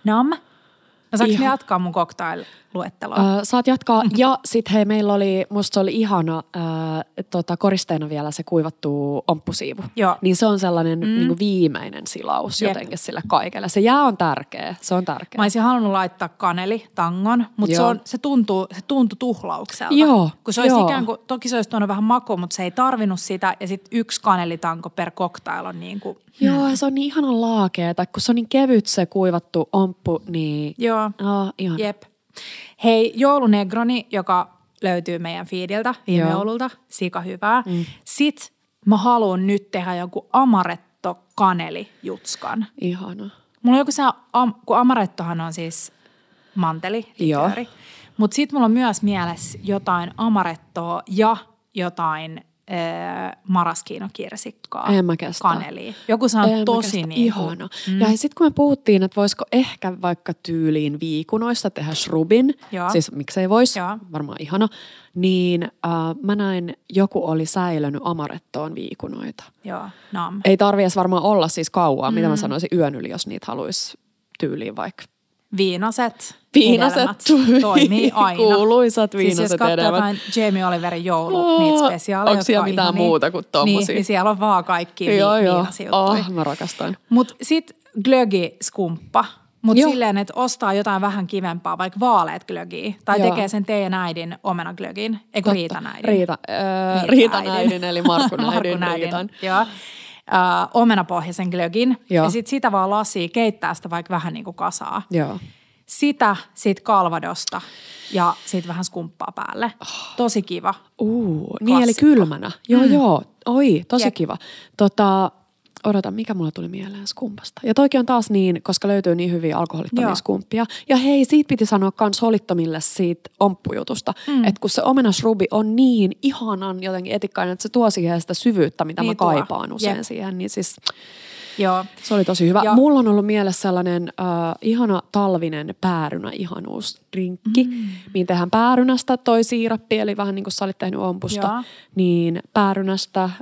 Speaker 1: Nam. No saanko
Speaker 2: Ihan.
Speaker 1: jatkaa mun cocktail-luetteloa?
Speaker 2: Äh, saat jatkaa. Ja sitten hei, meillä oli, musta se oli ihana äh, tota, koristeena vielä se kuivattu omppusiivu.
Speaker 1: Joo.
Speaker 2: Niin se on sellainen mm. niin viimeinen silaus
Speaker 1: Jep.
Speaker 2: jotenkin sille kaikelle. Se jää on tärkeä, se on tärkeä.
Speaker 1: Mä olisin halunnut laittaa kaneli, tangon, mutta se, on, se, tuntuu, se tuntui tuhlaukselta.
Speaker 2: Joo,
Speaker 1: Kun se olisi
Speaker 2: joo.
Speaker 1: ikään kuin, toki se olisi tuonut vähän makua, mutta se ei tarvinnut sitä. Ja sitten yksi kanelitanko per cocktail on niin kuin,
Speaker 2: Joo, ja se on niin ihana laakeeta, kun se on niin kevyt se kuivattu omppu, niin
Speaker 1: joo,
Speaker 2: oh, ihan.
Speaker 1: jep. Hei, joulunegroni, joka löytyy meidän feediltä viime
Speaker 2: Joo.
Speaker 1: joululta, sika hyvää. Mm. Sitten mä haluan nyt tehdä jonkun amaretto kanelijutskan.
Speaker 2: Ihana.
Speaker 1: Mulla on joku se, am, kun amarettohan on siis manteli. Mutta sitten mulla on myös mielessä jotain amarettoa ja jotain äh, maraskiinokirsikkaa.
Speaker 2: En mä kestä.
Speaker 1: Kanelia. Joku se on
Speaker 2: En
Speaker 1: tosi niin
Speaker 2: Ihana. Mm. Ja sitten kun me puhuttiin, että voisiko ehkä vaikka tyyliin viikunoista tehdä shrubin,
Speaker 1: Joo.
Speaker 2: siis miksei voisi, varmaan ihana, niin äh, mä näin, joku oli säilönyt amarettoon viikunoita.
Speaker 1: Joo, nam.
Speaker 2: Ei tarvi edes varmaan olla siis kauaa, mm. mitä mä sanoisin yön yli, jos niitä haluaisi tyyliin vaikka.
Speaker 1: Viinaset,
Speaker 2: Viinaset,
Speaker 1: toimii aina.
Speaker 2: kuuluisat
Speaker 1: Siis jos
Speaker 2: viinaset
Speaker 1: katsoo
Speaker 2: hedelmät.
Speaker 1: jotain Jamie Oliverin joulu,
Speaker 2: Oo,
Speaker 1: niitä spesiaaleja,
Speaker 2: onks siellä mitään
Speaker 1: ihania.
Speaker 2: muuta kuin tommosia?
Speaker 1: Niin, niin siellä on vaan kaikki vi-
Speaker 2: joo, joo.
Speaker 1: viinasjuttuja.
Speaker 2: Oh, mä rakastan.
Speaker 1: Mutta sitten glögi-skumppa. Mutta
Speaker 2: Joo.
Speaker 1: silleen, että ostaa jotain vähän kivempaa, vaikka vaaleet glögiä. Tai
Speaker 2: Joo.
Speaker 1: tekee sen teidän äidin omena glögin. Eikö
Speaker 2: Totta.
Speaker 1: Riitan äidin?
Speaker 2: Riita, öö,
Speaker 1: Riita
Speaker 2: Riitan
Speaker 1: äidin.
Speaker 2: äidin, eli Markun äidin,
Speaker 1: Markun
Speaker 2: Riitan.
Speaker 1: Joo. Uh, omenapohjaisen glögin.
Speaker 2: Joo.
Speaker 1: Ja sitten sitä vaan lasia, keittää sitä vaikka vähän niin kuin kasaa.
Speaker 2: Joo.
Speaker 1: Sitä, sit kalvadosta ja sitten vähän skumppaa päälle. Tosi kiva.
Speaker 2: Uu, niin eli kylmänä. Joo, mm. joo. Oi, tosi
Speaker 1: Jep.
Speaker 2: kiva. Tota, odota, mikä mulla tuli mieleen skumpasta. Ja toikin on taas niin, koska löytyy niin hyviä alkoholittomia
Speaker 1: Joo.
Speaker 2: skumppia. Ja hei, siitä piti sanoa kans holittomille siitä omppujutusta. Mm. Että kun se omenasrubi on niin ihanan jotenkin etikkainen, että se tuo siihen sitä syvyyttä, mitä
Speaker 1: Niin
Speaker 2: mä
Speaker 1: tuo.
Speaker 2: kaipaan usein
Speaker 1: Jep.
Speaker 2: siihen. Niin siis
Speaker 1: Joo.
Speaker 2: se oli tosi hyvä.
Speaker 1: Ja-
Speaker 2: Mulla on ollut mielessä sellainen äh, ihana talvinen päärynä ihanuusdrinkki, mm. mihin tehdään päärynästä toi siirappi, eli vähän niin kuin sä olit tehnyt ompusta,
Speaker 1: Joo.
Speaker 2: niin päärynästä äh,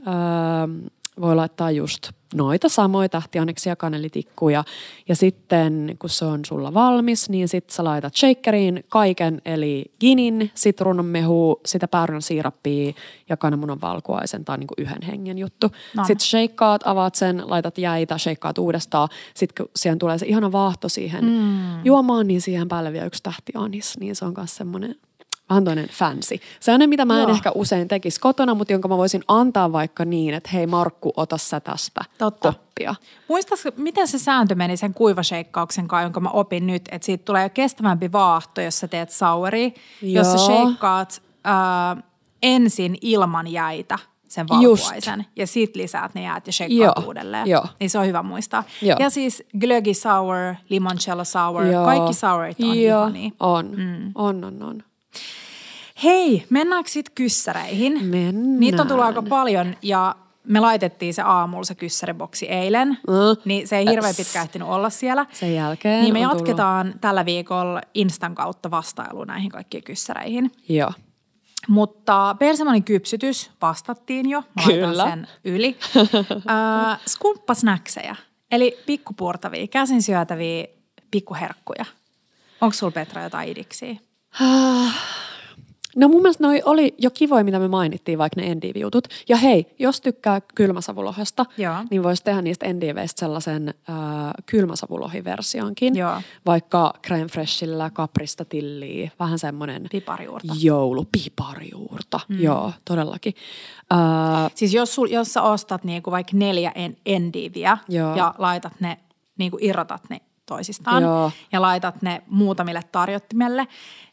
Speaker 2: voi laittaa just noita samoja tähtianneksia, kanelitikkuja. Ja sitten kun se on sulla valmis, niin sit sä laitat shakeriin kaiken, eli ginin, sitruunanmehu, sitä päärynän siirappia ja kananmunan valkuaisen. Tämä on niin kuin yhden hengen juttu.
Speaker 1: Nam.
Speaker 2: Sitten shakeaat, avaat sen, laitat jäitä, shakeaat uudestaan. Sitten kun siihen tulee se ihana vaahto siihen mm. juomaan, niin siihen päälle vielä yksi tähti anis. Niin se on myös semmoinen vähän toinen fancy. Sellainen, mitä mä en
Speaker 1: Joo.
Speaker 2: ehkä usein tekisi kotona, mutta jonka mä voisin antaa vaikka niin, että hei Markku, ota sä tästä
Speaker 1: Totta.
Speaker 2: koppia.
Speaker 1: Muistatko, miten se sääntö meni sen kuivasheikkauksen kanssa, jonka mä opin nyt, että siitä tulee kestävämpi vaahto, jos sä teet saueri, jos sä
Speaker 2: Joo.
Speaker 1: sheikkaat äh, ensin ilman jäitä sen
Speaker 2: Just.
Speaker 1: valkuaisen ja sit lisäät ne jäät ja sheikkaat
Speaker 2: Joo,
Speaker 1: uudelleen.
Speaker 2: joo.
Speaker 1: Niin se on hyvä muistaa.
Speaker 2: Joo.
Speaker 1: Ja siis glögi sour, limoncello sour, kaikki sourit on
Speaker 2: Joo,
Speaker 1: ihania.
Speaker 2: On, mm. on, on, on.
Speaker 1: Hei, mennäänkö sitten kyssäreihin?
Speaker 2: Mennään.
Speaker 1: Niitä on tullut aika paljon ja me laitettiin se aamulla se kyssäriboksi eilen,
Speaker 2: Mm.
Speaker 1: niin se ei hirveän pitkään ehtinyt olla siellä.
Speaker 2: Sen jälkeen
Speaker 1: Niin me jatketaan tällä viikolla Instan kautta vastailu näihin kaikkiin kyssäreihin.
Speaker 2: Joo.
Speaker 1: Mutta persemonin kypsytys vastattiin jo. Mä
Speaker 2: Kyllä.
Speaker 1: sen yli. äh, skumppasnäksejä, eli pikkupurtavia, käsin syötäviä pikkuherkkuja. Onko sulla Petra jotain idiksiä?
Speaker 2: No mun mielestä noi oli jo kivoja, mitä me mainittiin, vaikka ne endivi-jutut. Ja hei, jos tykkää kylmäsavulohesta,
Speaker 1: Joo.
Speaker 2: niin voisi tehdä niistä endiveistä sellaisen äh, kylmäsavulohiversionkin.
Speaker 1: Joo.
Speaker 2: Vaikka crème freshillä, kaprista tilliä, vähän semmoinen
Speaker 1: Piparijuurta.
Speaker 2: joulu, piparijuurta. Mm. Joo, todellakin. Äh,
Speaker 1: Siis jos, sul, jos sä ostat niinku vaikka neljä en, endiviä
Speaker 2: Joo.
Speaker 1: ja laitat ne, niinku irrotat ne toisistaan
Speaker 2: Joo.
Speaker 1: ja laitat ne muutamille tarjottimelle,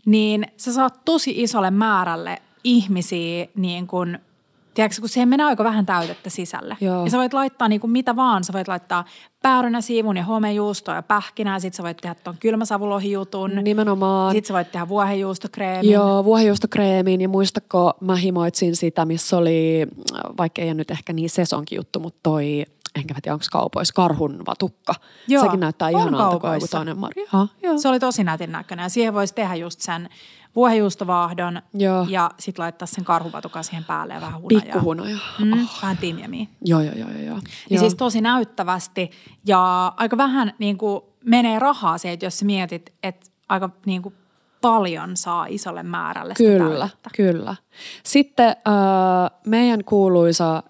Speaker 1: niin sä saat tosi isolle määrälle ihmisiä niin kun, tiedätkö, kun siihen menee aika vähän täytettä sisälle.
Speaker 2: Joo.
Speaker 1: Ja sä voit laittaa niin kuin mitä vaan. Sä voit laittaa päärynäsiivun ja homejuustoa ja pähkinää. Sitten sä voit tehdä tuon kylmäsavulohijutun.
Speaker 2: Nimenomaan.
Speaker 1: Sitten sä voit tehdä vuohenjuustokreemin.
Speaker 2: Joo, vuohenjuustokreemiin ja muistako mä himoitsin sitä, missä oli, vaikka ei ole nyt ehkä niin sesonkin juttu, mutta toi, enkä mä tiedä onko kaupoissa, karhun vatukka.
Speaker 1: Joo,
Speaker 2: Sekin näyttää ihanalta kuin joku toinen marja. Joo.
Speaker 1: Se oli tosi nätin näköinen ja siihen voisi tehdä just sen vuohenjuustovaahdon
Speaker 2: Joo.
Speaker 1: ja sitten laittaa sen karhuvatukan siihen päälle ja vähän hunajaa.
Speaker 2: Pikkuhunoja.
Speaker 1: Mm, Vähän timjamiä.
Speaker 2: Joo, joo, joo, joo. joo.
Speaker 1: Niin siis tosi näyttävästi ja aika vähän niin kuin menee rahaa se, että jos sä mietit, että aika niin kuin paljon saa isolle määrälle sitä
Speaker 2: Kyllä,
Speaker 1: täytettä.
Speaker 2: kyllä. Sitten äh, meidän kuuluisa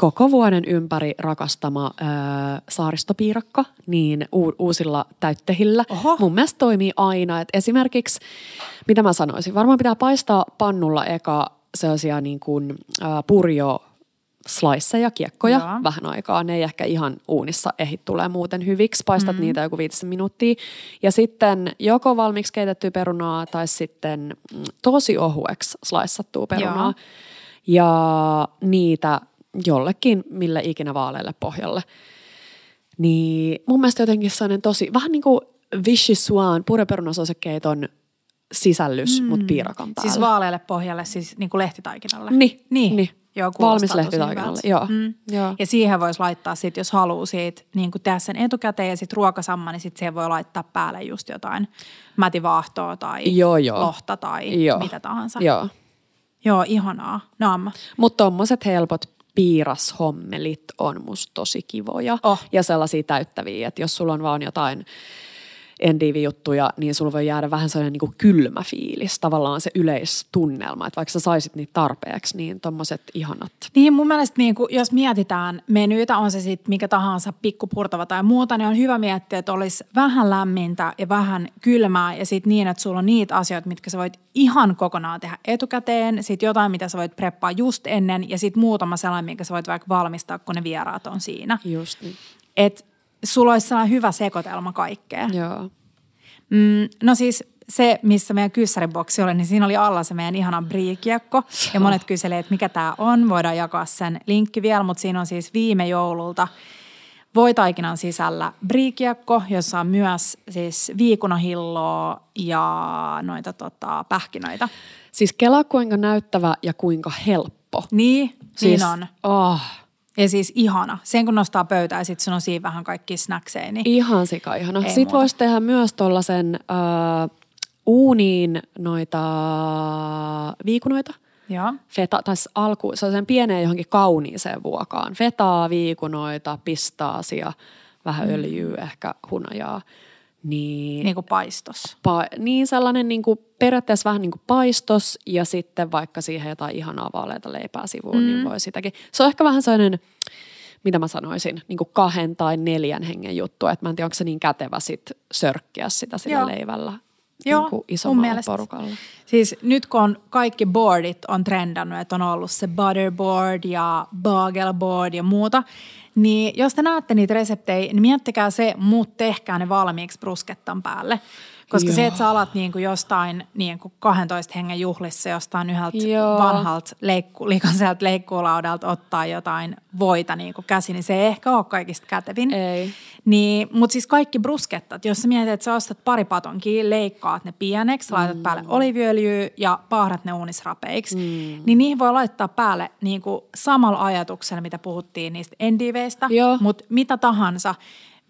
Speaker 2: koko vuoden ympäri rakastama äh, saaristopiirakka, niin u- uusilla täyttehillä.
Speaker 1: Oho.
Speaker 2: Mun mielestä toimii aina. Et esimerkiksi, mitä mä sanoisin, varmaan pitää paistaa pannulla eka sellaisia niin kuin äh, purjo sliceja, kiekkoja
Speaker 1: Joo.
Speaker 2: vähän aikaa. Ne ei ehkä ihan uunissa ehdi tulee muuten hyviksi. Paistat mm. niitä joku viitisen minuuttia. Ja sitten joko valmiiksi keitettyä perunaa tai sitten mm, tosi ohueksi sliceattua perunaa.
Speaker 1: Joo.
Speaker 2: Ja niitä jollekin mille ikinä vaaleille pohjalle. Niin mun mielestä jotenkin sellainen tosi, vähän niin kuin Vichy Swan, pureperunasosekeiton sisällys, mm. mutta piirakan päällä.
Speaker 1: Siis vaalealle pohjalle, siis niin kuin lehtitaikinalle.
Speaker 2: Niin,
Speaker 1: niin.
Speaker 2: niin.
Speaker 1: Joo,
Speaker 2: Valmis lehtitaikinalle, joo,
Speaker 1: Mm.
Speaker 2: joo.
Speaker 1: Ja siihen voisi laittaa sit, jos haluaa siitä, niin kuin tehdä sen etukäteen ja sitten ruokasamma, niin sitten siihen voi laittaa päälle just jotain mätivaahtoa tai
Speaker 2: Joo, joo.
Speaker 1: lohta tai
Speaker 2: Joo.
Speaker 1: mitä tahansa.
Speaker 2: Joo.
Speaker 1: Joo, ihanaa. Naama.
Speaker 2: Mutta tommoset helpot piirashommelit on musta tosi kivoja.
Speaker 1: Oh.
Speaker 2: Ja sellaisia täyttäviä, että jos sulla on vaan jotain endiivi-juttuja, niin sulla voi jäädä vähän sellainen niin kuin kylmä fiilis. Tavallaan se yleistunnelma, että vaikka sä saisit niitä tarpeeksi, niin tommoset ihanat.
Speaker 1: Niin mun mielestä niin kuin, jos mietitään menyitä, on se sitten mikä tahansa pikkupurtava tai muuta, niin on hyvä miettiä, että olisi vähän lämmintä ja vähän kylmää ja sitten niin, että sulla on niitä asioita, mitkä sä voit ihan kokonaan tehdä etukäteen, sitten jotain, mitä sä voit preppaa just ennen ja sitten muutama sellainen, minkä sä voit vaikka valmistaa, kun ne vieraat on siinä.
Speaker 2: Just niin.
Speaker 1: Että sulla olisi sellainen hyvä sekoitelma kaikkea.
Speaker 2: Joo.
Speaker 1: Mm, no siis se, missä meidän kyssäriboksi oli, niin siinä oli alla se meidän ihana briikiekko. Ja monet kyselee, että mikä tämä on. Voidaan jakaa sen linkki vielä, mutta siinä on siis viime joululta voitaikinan sisällä briikiekko, jossa on myös siis viikunahilloa ja noita tota, pähkinöitä.
Speaker 2: Siis kelaa kuinka näyttävä ja kuinka helppo.
Speaker 1: Niin,
Speaker 2: Siis,
Speaker 1: niin on.
Speaker 2: Oh,
Speaker 1: Ja siis ihana. Sen kun nostaa pöytään ja sitten sun on siinä vähän kaikki snackseja, niin
Speaker 2: ihan sika ihana.
Speaker 1: Ei
Speaker 2: Sitten voisi tehdä myös tuollaisen äh, uuniin noita viikunoita.
Speaker 1: joo.
Speaker 2: Feta, tai alku, sellaisen pieneen johonkin kauniiseen vuokaan. Fetaa, viikunoita, pistaasia, vähän öljyä, ehkä hunajaa. Niin,
Speaker 1: Niin kuin paistos.
Speaker 2: pa- niin sellainen niin kuin, periaatteessa vähän niin kuin paistos ja sitten vaikka siihen jotain ihanaa vaaleita leipää sivuun, mm. niin voi sitäkin. Se on ehkä vähän sellainen, mitä mä sanoisin, niin kuin kahden tai neljän hengen juttu, että mä en tiedä, onko se niin kätevä sit sörkkiä sitä sillä
Speaker 1: Joo.
Speaker 2: leivällä
Speaker 1: Joo,
Speaker 2: niin kuin
Speaker 1: mun
Speaker 2: isommalle
Speaker 1: mielestä.
Speaker 2: porukalle.
Speaker 1: Siis nyt kun on kaikki boardit on trendannut, että on ollut se butterboard ja bagelboard ja muuta, niin jos te näette niitä reseptejä, niin miettikää se, mutta tehkää ne valmiiksi bruskettan päälle. Koska se,
Speaker 2: Joo.
Speaker 1: että sä alat niin kuin jostain niin kuin 12 hengen juhlissa jostain yhdeltä
Speaker 2: Joo.
Speaker 1: vanhalta leikku, liikaiselta leikkuulaudalta ottaa jotain voita niin kuin käsi, niin se ei ehkä ole kaikista kätevin.
Speaker 2: Ei.
Speaker 1: Niin, mutta siis kaikki bruskettat, jos sä mietit, että sä ostat pari patonkia, leikkaat ne pieneksi, laitat
Speaker 2: Mm.
Speaker 1: päälle oliviöljyä ja paahdat ne uunisrapeiksi, mm. niin niihin voi laittaa päälle niin kuin samalla ajatuksella, mitä puhuttiin niistä endiveistä, mutta mitä tahansa.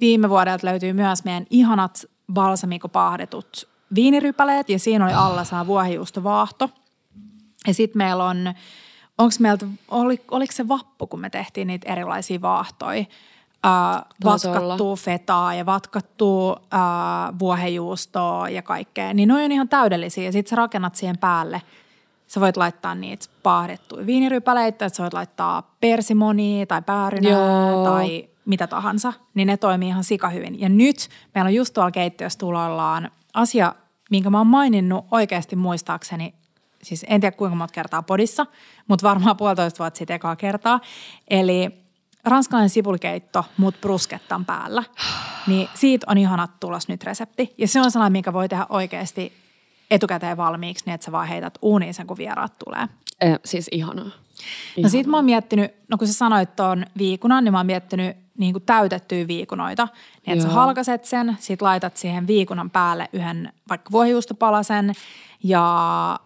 Speaker 1: Viime vuodelta löytyy myös meidän ihanat balsamikopahdetut viinirypäleet ja siinä oli alla saa vuohijuustovaahto. Ja sitten meillä on, onks meiltä, oli, oliko se vappu, kun me tehtiin niitä erilaisia vaahtoja, äh, vatkattua fetaa ja vatkattua äh, vuohejuustoa ja kaikkea, niin ne on ihan täydellisiä. Ja sitten sä rakennat siihen päälle. Sä voit laittaa niitä paahdettuja viinirypäleitä, että sä voit laittaa persimonia tai päärynää
Speaker 2: Joo.
Speaker 1: tai mitä tahansa, niin ne toimii ihan sikahyvin. Ja nyt meillä on just tuolla keittiössä tulollaan asia, minkä mä oon maininnut oikeasti muistaakseni, siis en tiedä kuinka monta kertaa podissa, mutta varmaan puolitoista vuotta sitten ekaa kertaa. Eli ranskalainen sipulikeitto, mut bruskettan päällä. Niin siitä on ihanat tulos nyt resepti. Ja se on sellainen, minkä voi tehdä oikeasti etukäteen valmiiksi, niin että sä vaan heität uuniin sen, kun vieraat tulee.
Speaker 2: Eh, siis ihanaa.
Speaker 1: No
Speaker 2: Ihanaa.
Speaker 1: sit mä oon miettinyt, no kun sä sanoit tuon viikunan, niin mä oon miettinyt niin kuin täytettyä viikunoita. Niin että sä halkaset sen, sit laitat siihen viikunan päälle yhden vaikka vuohijuustopalasen ja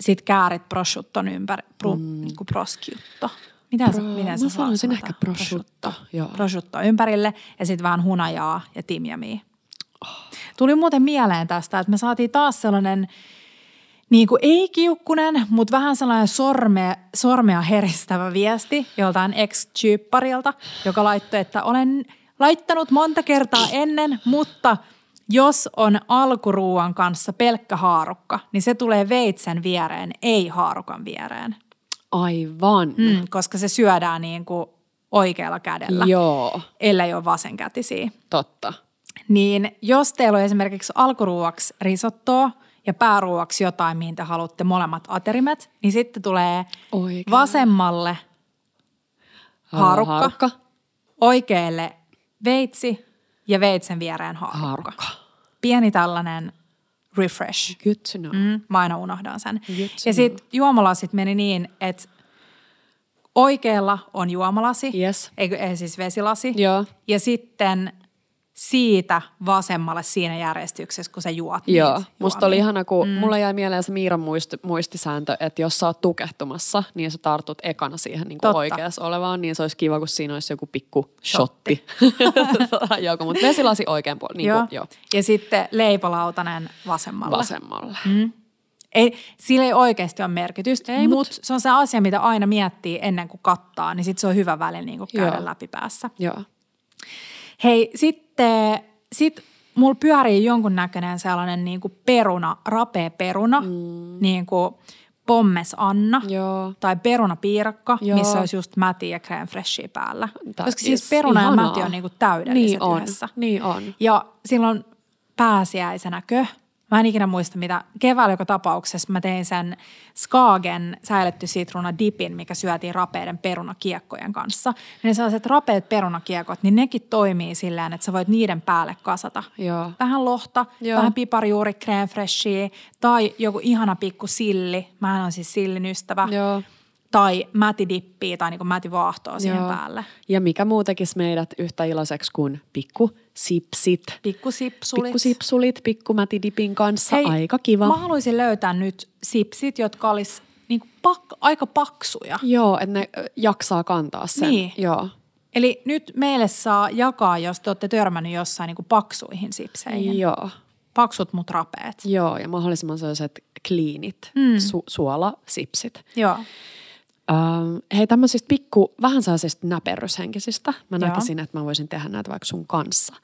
Speaker 1: sit käärit prosciutton ympäri, pru, mm. niin kuin prosciutto. Miten, se,
Speaker 2: Pro-
Speaker 1: miten
Speaker 2: mä
Speaker 1: se
Speaker 2: sanoisin
Speaker 1: sanotaan?
Speaker 2: ehkä prosciutto.
Speaker 1: Prosciutto ympärille ja sitten vähän hunajaa ja timjamia. Tuli muuten mieleen tästä, että me saatiin taas sellainen niin kuin ei kiukkunen, mutta vähän sellainen sormea, sormea heristävä viesti joltain ex-tyypparilta, joka laittoi, että olen laittanut monta kertaa ennen, mutta jos on alkuruuan kanssa pelkkä haarukka, niin se tulee veitsen viereen, ei haarukan viereen.
Speaker 2: Aivan.
Speaker 1: Mm, koska se syödään niin kuin oikealla kädellä,
Speaker 2: Joo,
Speaker 1: ellei ole vasenkätisiä.
Speaker 2: totta.
Speaker 1: Niin jos teillä on esimerkiksi alkuruuaksi risottoa ja pääruuaksi jotain, mihin te haluatte molemmat aterimet, niin sitten tulee
Speaker 2: Oikein.
Speaker 1: vasemmalle haarukka,
Speaker 2: Haarukka.
Speaker 1: oikealle veitsi ja veitsen viereen haarukka.
Speaker 2: Haarukka.
Speaker 1: Pieni tällainen refresh.
Speaker 2: Good to know.
Speaker 1: Mm, mä aina unohdan sen. Ja sitten juomalasit meni niin, että oikealla on juomalasi,
Speaker 2: Yes.
Speaker 1: ei, ei siis vesilasi.
Speaker 2: Joo.
Speaker 1: Ja sitten siitä vasemmalle siinä järjestyksessä, kun sä juot
Speaker 2: Joo,
Speaker 1: niitä
Speaker 2: musta oli ihana, kun mm. mulla jäi mieleen se Miiran muisti, muistisääntö, että jos sä oot tukehtumassa, niin sä tartut ekana siihen niin oikeassa olevaan, niin se olisi kiva, kun siinä olisi joku pikku
Speaker 1: Shotti.
Speaker 2: Joko, mutta vesilasi oikein puolella, niin
Speaker 1: Joo.
Speaker 2: kuin, joo,
Speaker 1: Ja sitten leipolautanen vasemmalle.
Speaker 2: vasemmalle.
Speaker 1: Mm. Ei, sillä ei oikeasti ole merkitystä,
Speaker 2: Ei,
Speaker 1: mutta se on se asia, mitä aina miettii ennen kuin kattaa, niin sitten se on hyvä väli niin käydä
Speaker 2: Joo.
Speaker 1: läpi päässä.
Speaker 2: Joo.
Speaker 1: Hei, sitten sit mulla pyörii jonkunnäköinen sellainen niin kuin peruna, rapea peruna, mm. niin kuin pommes Anna
Speaker 2: Joo.
Speaker 1: tai perunapiirakka,
Speaker 2: Joo.
Speaker 1: missä olisi just mäti ja crème fraichea päällä.
Speaker 2: Tää-
Speaker 1: Koska siis
Speaker 2: is-
Speaker 1: peruna
Speaker 2: ihanaa.
Speaker 1: ja mäti on niin kuin täydelliset
Speaker 2: Niin on,
Speaker 1: yhdessä.
Speaker 2: niin on.
Speaker 1: Ja silloin pääsiäisenäkö, mä en ikinä muista mitä, keväällä joka tapauksessa mä tein sen Skagen säiletty sitruuna dipin, mikä syötiin rapeiden perunakiekkojen kanssa. Ja ne sellaiset rapeat perunakiekot, niin nekin toimii silleen, että sä voit niiden päälle kasata.
Speaker 2: Joo.
Speaker 1: Vähän lohta,
Speaker 2: Joo.
Speaker 1: vähän piparjuuri, crème fraichea tai joku ihana pikku silli. Mä on siis sillin ystävä.
Speaker 2: Joo.
Speaker 1: Tai mätidippiä tai niinku mätivaahtoa siihen
Speaker 2: Joo.
Speaker 1: päälle.
Speaker 2: Ja mikä muu tekisi meidät yhtä iloiseksi kuin pikku sipsit.
Speaker 1: Pikku sipsulit.
Speaker 2: Pikku sipsulit, pikku mätidipin kanssa.
Speaker 1: Hei,
Speaker 2: Aika kiva.
Speaker 1: Mä haluaisin löytää nyt sipsit, jotka olisi niinku pak, aika paksuja.
Speaker 2: Joo, että ne jaksaa kantaa sen.
Speaker 1: Niin.
Speaker 2: Joo.
Speaker 1: Eli nyt meille saa jakaa, jos te olette törmännyt jossain niinku paksuihin sipseihin.
Speaker 2: Joo.
Speaker 1: Paksut mut rapeet.
Speaker 2: Joo, ja mahdollisimman sellaiset cleanit,
Speaker 1: Mm.
Speaker 2: su- suolasipsit.
Speaker 1: Joo.
Speaker 2: Ähm, hei, tämmöisistä pikku, vähän sellaisista näperryshenkisistä. Mä
Speaker 1: Joo.
Speaker 2: näkisin, että mä voisin tehdä näitä vaikka sun kanssa.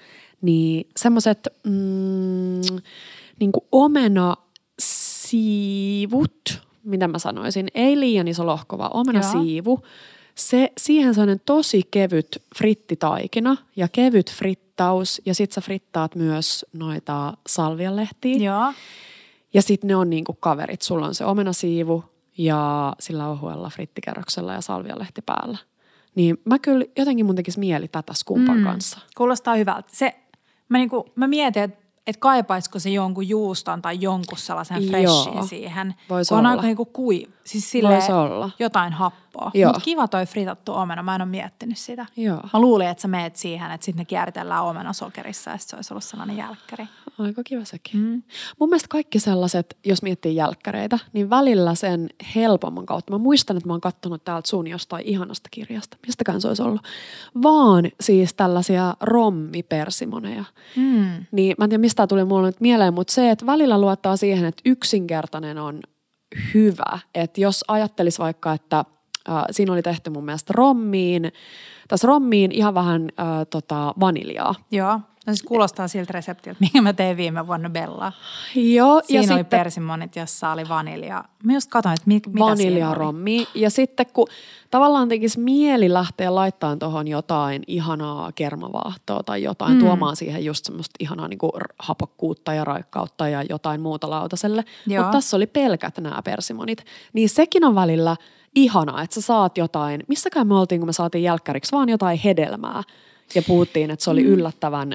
Speaker 2: Niin semmoiset mm, niin omena siivut, mitä mä sanoisin, ei liian iso lohko, vaan omena
Speaker 1: Joo.
Speaker 2: siivu. Se, siihen sellainen tosi kevyt frittitaikina ja kevyt frittaus ja sit sä frittaat myös noita salvialehtiä.
Speaker 1: Joo.
Speaker 2: Ja sitten ne on niinku kaverit. Sulla on se omenasiivu ja sillä ohuella frittikerroksella ja salvialehti päällä. Niin mä kyllä jotenkin mun tekisi mieli tätä skumpan mm. kanssa.
Speaker 1: Kuulostaa hyvältä. Se, mä, niinku, mä mietin, että et kaipaisiko se jonkun juuston tai jonkun sellaisen
Speaker 2: Joo.
Speaker 1: freshin siihen.
Speaker 2: Vois
Speaker 1: kun on
Speaker 2: olla.
Speaker 1: aika niinku kui, siis silleen
Speaker 2: Vois olla.
Speaker 1: jotain happoa.
Speaker 2: Joo.
Speaker 1: Mutta kiva toi fritattu omena, mä en ole miettinyt sitä.
Speaker 2: Joo.
Speaker 1: Mä luulin, että sä meet siihen, että sitten ne kiertellään omena sokerissa ja se olisi ollut sellainen jälkkäri.
Speaker 2: Aika kiva sekin. Mm. Mun mielestä kaikki sellaiset, jos miettii jälkkäreitä, niin välillä sen helpomman kautta. Mä muistan, että mä oon kattonut täältä sun jostain ihanasta kirjasta. Mistäkään se olisi ollut. Vaan siis tällaisia rommipersimoneja.
Speaker 1: Mm.
Speaker 2: Niin mä en tiedä, mistä tuli mulle nyt mieleen, mutta se, että välillä luottaa siihen, että yksinkertainen on hyvä. Että jos ajattelis vaikka, että äh, siinä oli tehty mun mielestä rommiin, tässä rommiin ihan vähän äh, tota, vaniljaa.
Speaker 1: Joo. No siis kuulostaa siltä reseptiltä, minkä mä tein viime vuonna Bella.
Speaker 2: Joo,
Speaker 1: Siinä
Speaker 2: ja
Speaker 1: oli
Speaker 2: sitten
Speaker 1: persimonit, jossa oli vanilja. Mä just katsoin, että mit, mitä
Speaker 2: vaniljarommi. Ja sitten kun tavallaan tekisi mieli lähteä laittamaan tuohon jotain ihanaa kermavaahtoa tai jotain, mm. tuomaan siihen just semmoista ihanaa niin hapokkuutta ja raikkautta ja jotain muuta lautaselle. Mutta tässä oli pelkät nämä persimonit. Niin sekin on välillä ihanaa, että sä saat jotain, missäkään me oltiin, kun me saatiin jälkkäriksi, vaan jotain hedelmää. Ja puhuttiin, että se oli yllättävän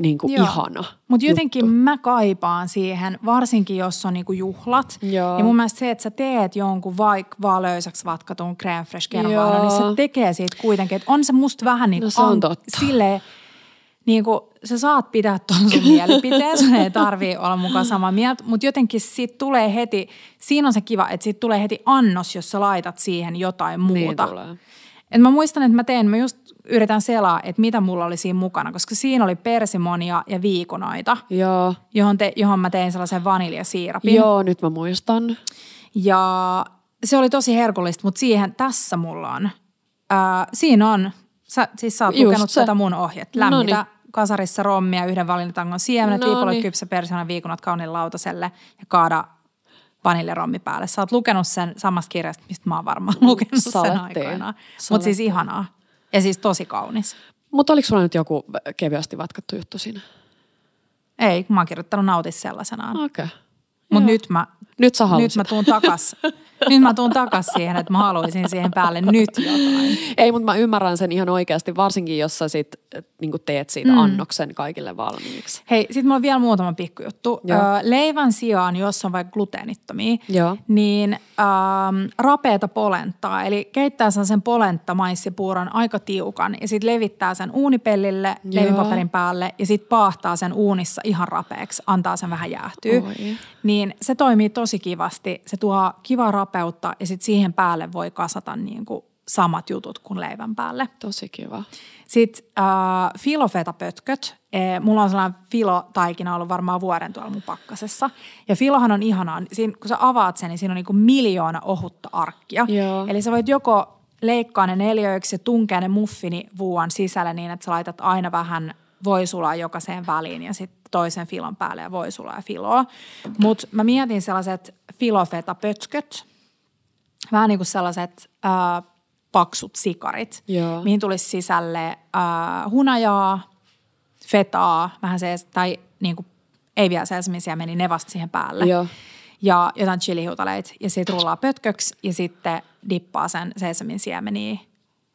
Speaker 2: niin kuin.
Speaker 1: Joo.
Speaker 2: ihana
Speaker 1: Mutta jotenkin
Speaker 2: juttu.
Speaker 1: mä kaipaan siihen, varsinkin jos on niinku juhlat.
Speaker 2: Joo.
Speaker 1: Ja mun mielestä se, että sä teet jonkun vaikka vaan löysäksi vatkatun crème fresh niin se tekee siitä kuitenkin, että on se musta vähän niin
Speaker 2: No
Speaker 1: kuin
Speaker 2: se on totta.
Speaker 1: silleen, niin kuin sä saat pitää ton sun mielipiteen, sun ei tarvii olla mukaan samaa mieltä, mutta jotenkin siitä tulee heti, siinä on se kiva, että siitä tulee heti annos, jos sä laitat siihen jotain
Speaker 2: Niin
Speaker 1: muuta.
Speaker 2: tulee.
Speaker 1: Et mä muistan, että mä teen, mä just yritän selaa, että mitä mulla oli siinä mukana, koska siinä oli persimonia ja viikunoita,
Speaker 2: Joo,
Speaker 1: johon, te, johon mä tein sellaisen vaniljasiirapin.
Speaker 2: joo, nyt mä muistan.
Speaker 1: Ja se oli tosi herkullista, mutta siihen tässä mulla on. Ää, siinä on, sä, siis sä oot
Speaker 2: Just
Speaker 1: lukenut
Speaker 2: se.
Speaker 1: tätä mun ohjet. Lämmitä
Speaker 2: Noniin.
Speaker 1: kasarissa rommia, yhden valinnatangon siemenet, viipolet, kypsä persiana, viikunat kauniin lautaselle ja kaada vaniljarommi päälle. Sä oot lukenut sen samasta kirjasta, mistä mä oon varmaan lukenut sen aikoinaan. Mutta siis ihanaa. Ja siis tosi kaunis.
Speaker 2: Mutta oliko sulla nyt joku kevyesti vatkattu juttu siinä?
Speaker 1: Ei, kun mä oon kirjoittanut nauti sellaisenaan.
Speaker 2: Okei. Okay.
Speaker 1: Mutta nyt mä,
Speaker 2: Nyt sä
Speaker 1: nyt
Speaker 2: halusit.
Speaker 1: mä tuun takas. nyt mä tuun takas siihen, että mä haluaisin siihen päälle nyt jotain.
Speaker 2: Ei, mutta mä ymmärrän sen ihan oikeasti, varsinkin jos sä sit niin teet siitä mm. annoksen kaikille valmiiksi.
Speaker 1: Hei, sit mulla on vielä muutama pikkujuttu.
Speaker 2: Joo.
Speaker 1: Ö, leivän sijaan, jos on vaikka gluteenittomia,
Speaker 2: Joo.
Speaker 1: niin ähm, rapeata polenttaa. Eli keittää sen, sen polenta maissipuuron aika tiukan ja sitten levittää sen uunipellille,
Speaker 2: Joo.
Speaker 1: leivinpaperin päälle ja sitten paahtaa sen uunissa ihan rapeaksi, antaa sen vähän jäähtyä.
Speaker 2: Oi.
Speaker 1: Niin se toimii tosi kivasti. Se tuo kivaa rapeutta ja sitten siihen päälle voi kasata niin kuin samat jutut kuin leivän päälle.
Speaker 2: Tosi kiva.
Speaker 1: Sitten äh, filofetapötköt. Eh, mulla on sellainen filotaikina ollut varmaan vuoden tuolla mun pakkasessa. Ja filohan on ihanaa. Siinä, kun sä avaat sen, niin siinä on niinku miljoona ohutta arkkia.
Speaker 2: Joo.
Speaker 1: Eli sä voit joko leikkaa ne neljöiksi ja tunkea ne muffinivuuan sisälle niin, että sä laitat aina vähän voisulaa jokaiseen väliin ja sitten toisen filon päälle ja voisulaa ja filoa. Mutta mä mietin sellaiset filofetapötköt, vähän niin kuin sellaiset äh, paksut sikarit,
Speaker 2: Joo.
Speaker 1: mihin tulisi sisälle äh, hunajaa, fetaa, vähän se, tai niin kuin, ei vielä sesamisia, meni ne vasta siihen päälle.
Speaker 2: Joo.
Speaker 1: Ja jotain chilihiutaleita ja sitten rullaa pötköksi ja sitten dippaa sen sesamin siemeniä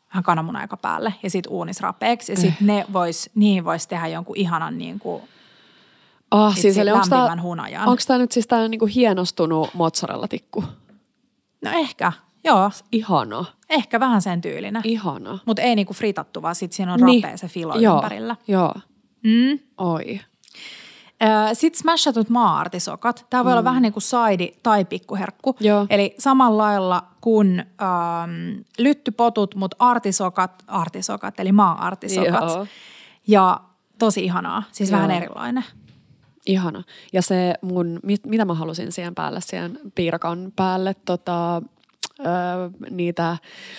Speaker 1: vähän kananmunan aika päälle ja sitten uunis rapeeksi. Ja sitten ne vois, niihin voisi tehdä jonkun ihanan niin kuin,
Speaker 2: Ah, siis eli onko tämä, onko tämä nyt siis tämä niinku hienostunut mozzarella-tikku?
Speaker 1: No ehkä, joo,
Speaker 2: Ihana,
Speaker 1: ehkä vähän sen tyylinen.
Speaker 2: ihana.
Speaker 1: Mutta ei niinku fritattu, vaan sitten siinä on rapea se filo
Speaker 2: joo,
Speaker 1: ympärillä.
Speaker 2: Joo,
Speaker 1: Mm.
Speaker 2: oi.
Speaker 1: Sitten smashatut maa-artisokat. Tämä voi olla vähän niin kuin saidi tai pikkuherkku.
Speaker 2: Joo.
Speaker 1: Eli samalla lailla kuin ähm, lyttypotut, mutta artisokat, artisokat eli maa-artisokat.
Speaker 2: Joo.
Speaker 1: Ja tosi ihanaa, siis
Speaker 2: Joo.
Speaker 1: vähän erilainen.
Speaker 2: Ihana. Ja se mun, mit, mitä mä halusin siihen päälle, siihen piirakan päälle, tota, ö, niitä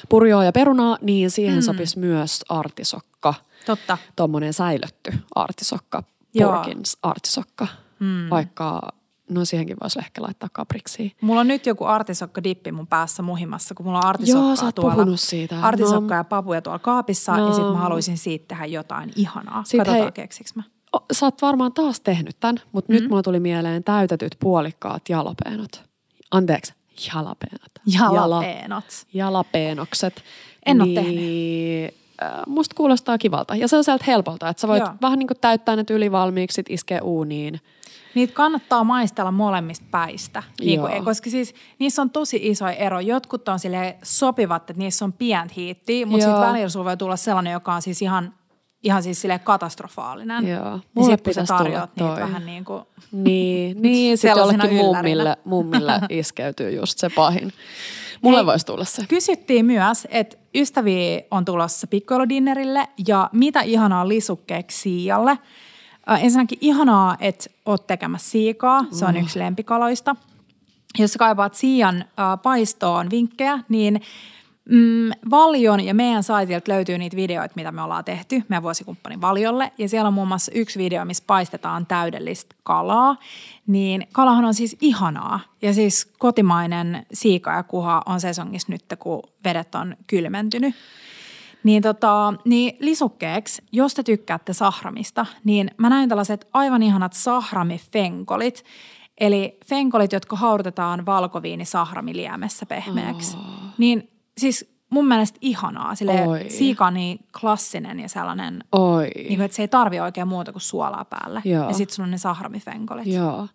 Speaker 2: purjoa ja perunaa, niin siihen mm. sopisi myös artisokka.
Speaker 1: Totta.
Speaker 2: Tuommoinen säilötty artisokka,
Speaker 1: Joo.
Speaker 2: Porkins artisokka. Mm. Vaikka, no siihenkin voisi ehkä laittaa kapriksia.
Speaker 1: Mulla on nyt joku artisokkadippi mun päässä muhimassa, kun mulla on artisokkaa
Speaker 2: Joo, sä oot
Speaker 1: tuolla.
Speaker 2: siitä.
Speaker 1: Artisokkaa
Speaker 2: No.
Speaker 1: ja papuja tuolla kaapissa
Speaker 2: No.
Speaker 1: ja sitten mä haluaisin siitä tehdä jotain ihanaa.
Speaker 2: Sit
Speaker 1: Katsotaan,
Speaker 2: hei-
Speaker 1: keksiks mä.
Speaker 2: Sä oot varmaan taas tehnyt tämän, mutta mm. nyt mulla tuli mieleen täytetyt puolikkaat jalapeenot. Anteeksi, jalapeenot. Jala,
Speaker 1: Jalapeenot.
Speaker 2: jalapeenokset.
Speaker 1: En
Speaker 2: niin, äh, Musta kuulostaa kivalta. Ja se on sieltä helpolta, että sä voit
Speaker 1: Joo.
Speaker 2: vähän niin kuin täyttää ne ylivalmiiksi, sit iskee uuniin.
Speaker 1: Niitä kannattaa maistella molemmista päistä, niin kuin, koska siis niissä on tosi iso ero. Jotkut on sille sopivat, että niissä on pientä hiittiä, mutta sitten välillä sulla voi tulla sellainen, joka on siis ihan, ihan siis sille katastrofaalinen.
Speaker 2: Joo.
Speaker 1: Niin
Speaker 2: Mulle
Speaker 1: sä
Speaker 2: pitäisi tulla toi.
Speaker 1: vähän niin kuin,
Speaker 2: Niin, niin sitten jollekin mummille, mummille iskeytyy just se pahin. Mulle
Speaker 1: Hei.
Speaker 2: voisi tulla se.
Speaker 1: Kysyttiin myös, että ystäviä on tulossa pikkoiludinnerille ja mitä ihanaa lisukkeeksi siialle. Äh, ensinnäkin ihanaa, että oot tekemässä siikaa, se on yksi lempikaloista. jos sä kaipaat Siian äh, paistoon vinkkejä, niin mm, Valion ja meidän saitilta löytyy niitä videoita, mitä me ollaan tehty meidän vuosikumppanin Valiolle. Ja siellä on muun muassa yksi video, missä paistetaan täydellistä kalaa. Niin kalahan on siis ihanaa. Ja siis kotimainen siika ja kuha on sesongissa nyt, kun vedet on kylmentynyt. Niin, tota, niin lisukkeeksi, jos te tykkäätte sahramista, niin mä näin tällaiset aivan ihanat sahramifenkolit. Eli fenkolit, jotka haudutetaan valkoviini sahramiliemessä pehmeäksi. Oh. Niin siis mun mielestä ihanaa. Sille
Speaker 2: Oi.
Speaker 1: siika on niin klassinen ja sellainen,
Speaker 2: Oi.
Speaker 1: niin kuin, että se ei tarvi oikein muuta kuin suolaa päälle.
Speaker 2: Joo.
Speaker 1: Ja sitten sulla on ne sahramifenkolit.
Speaker 2: Joo.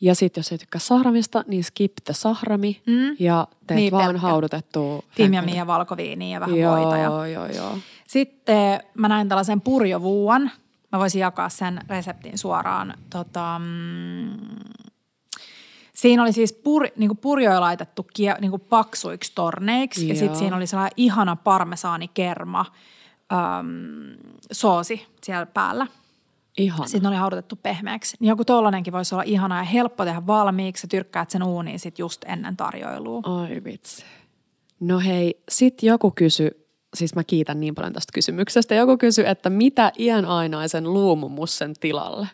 Speaker 2: Ja sitten jos ei tykkää sahramista, niin skip the sahrami
Speaker 1: Mm.
Speaker 2: ja teet
Speaker 1: Niin,
Speaker 2: vaan
Speaker 1: pelkkä.
Speaker 2: haudutettua.
Speaker 1: Timjamia ja valkoviiniä ja vähän
Speaker 2: joo,
Speaker 1: voita. Ja
Speaker 2: Joo, joo, joo.
Speaker 1: Sitten mä näin tällaisen purjovuuan. Mä voisin jakaa sen reseptin suoraan. Tota, mm, siinä oli siis pur, niin purjoja laitettu kie, niin paksuiksi torneiksi. Ja
Speaker 2: Joo.
Speaker 1: sitten siinä oli sellainen ihana parmesaanikerma äm, soosi siellä päällä.
Speaker 2: Ihana.
Speaker 1: Sitten oli haudutettu pehmeäksi. Niin joku tollanenkin voisi olla ihana ja helppo tehdä valmiiksi. Sä tyrkkäät sen uuniin sit just ennen tarjoilua.
Speaker 2: Ai vitsi. No hei, sit joku kysy, siis mä kiitän niin paljon tästä kysymyksestä, joku kysy, että mitä iän ainaisen luumumussen tilalle?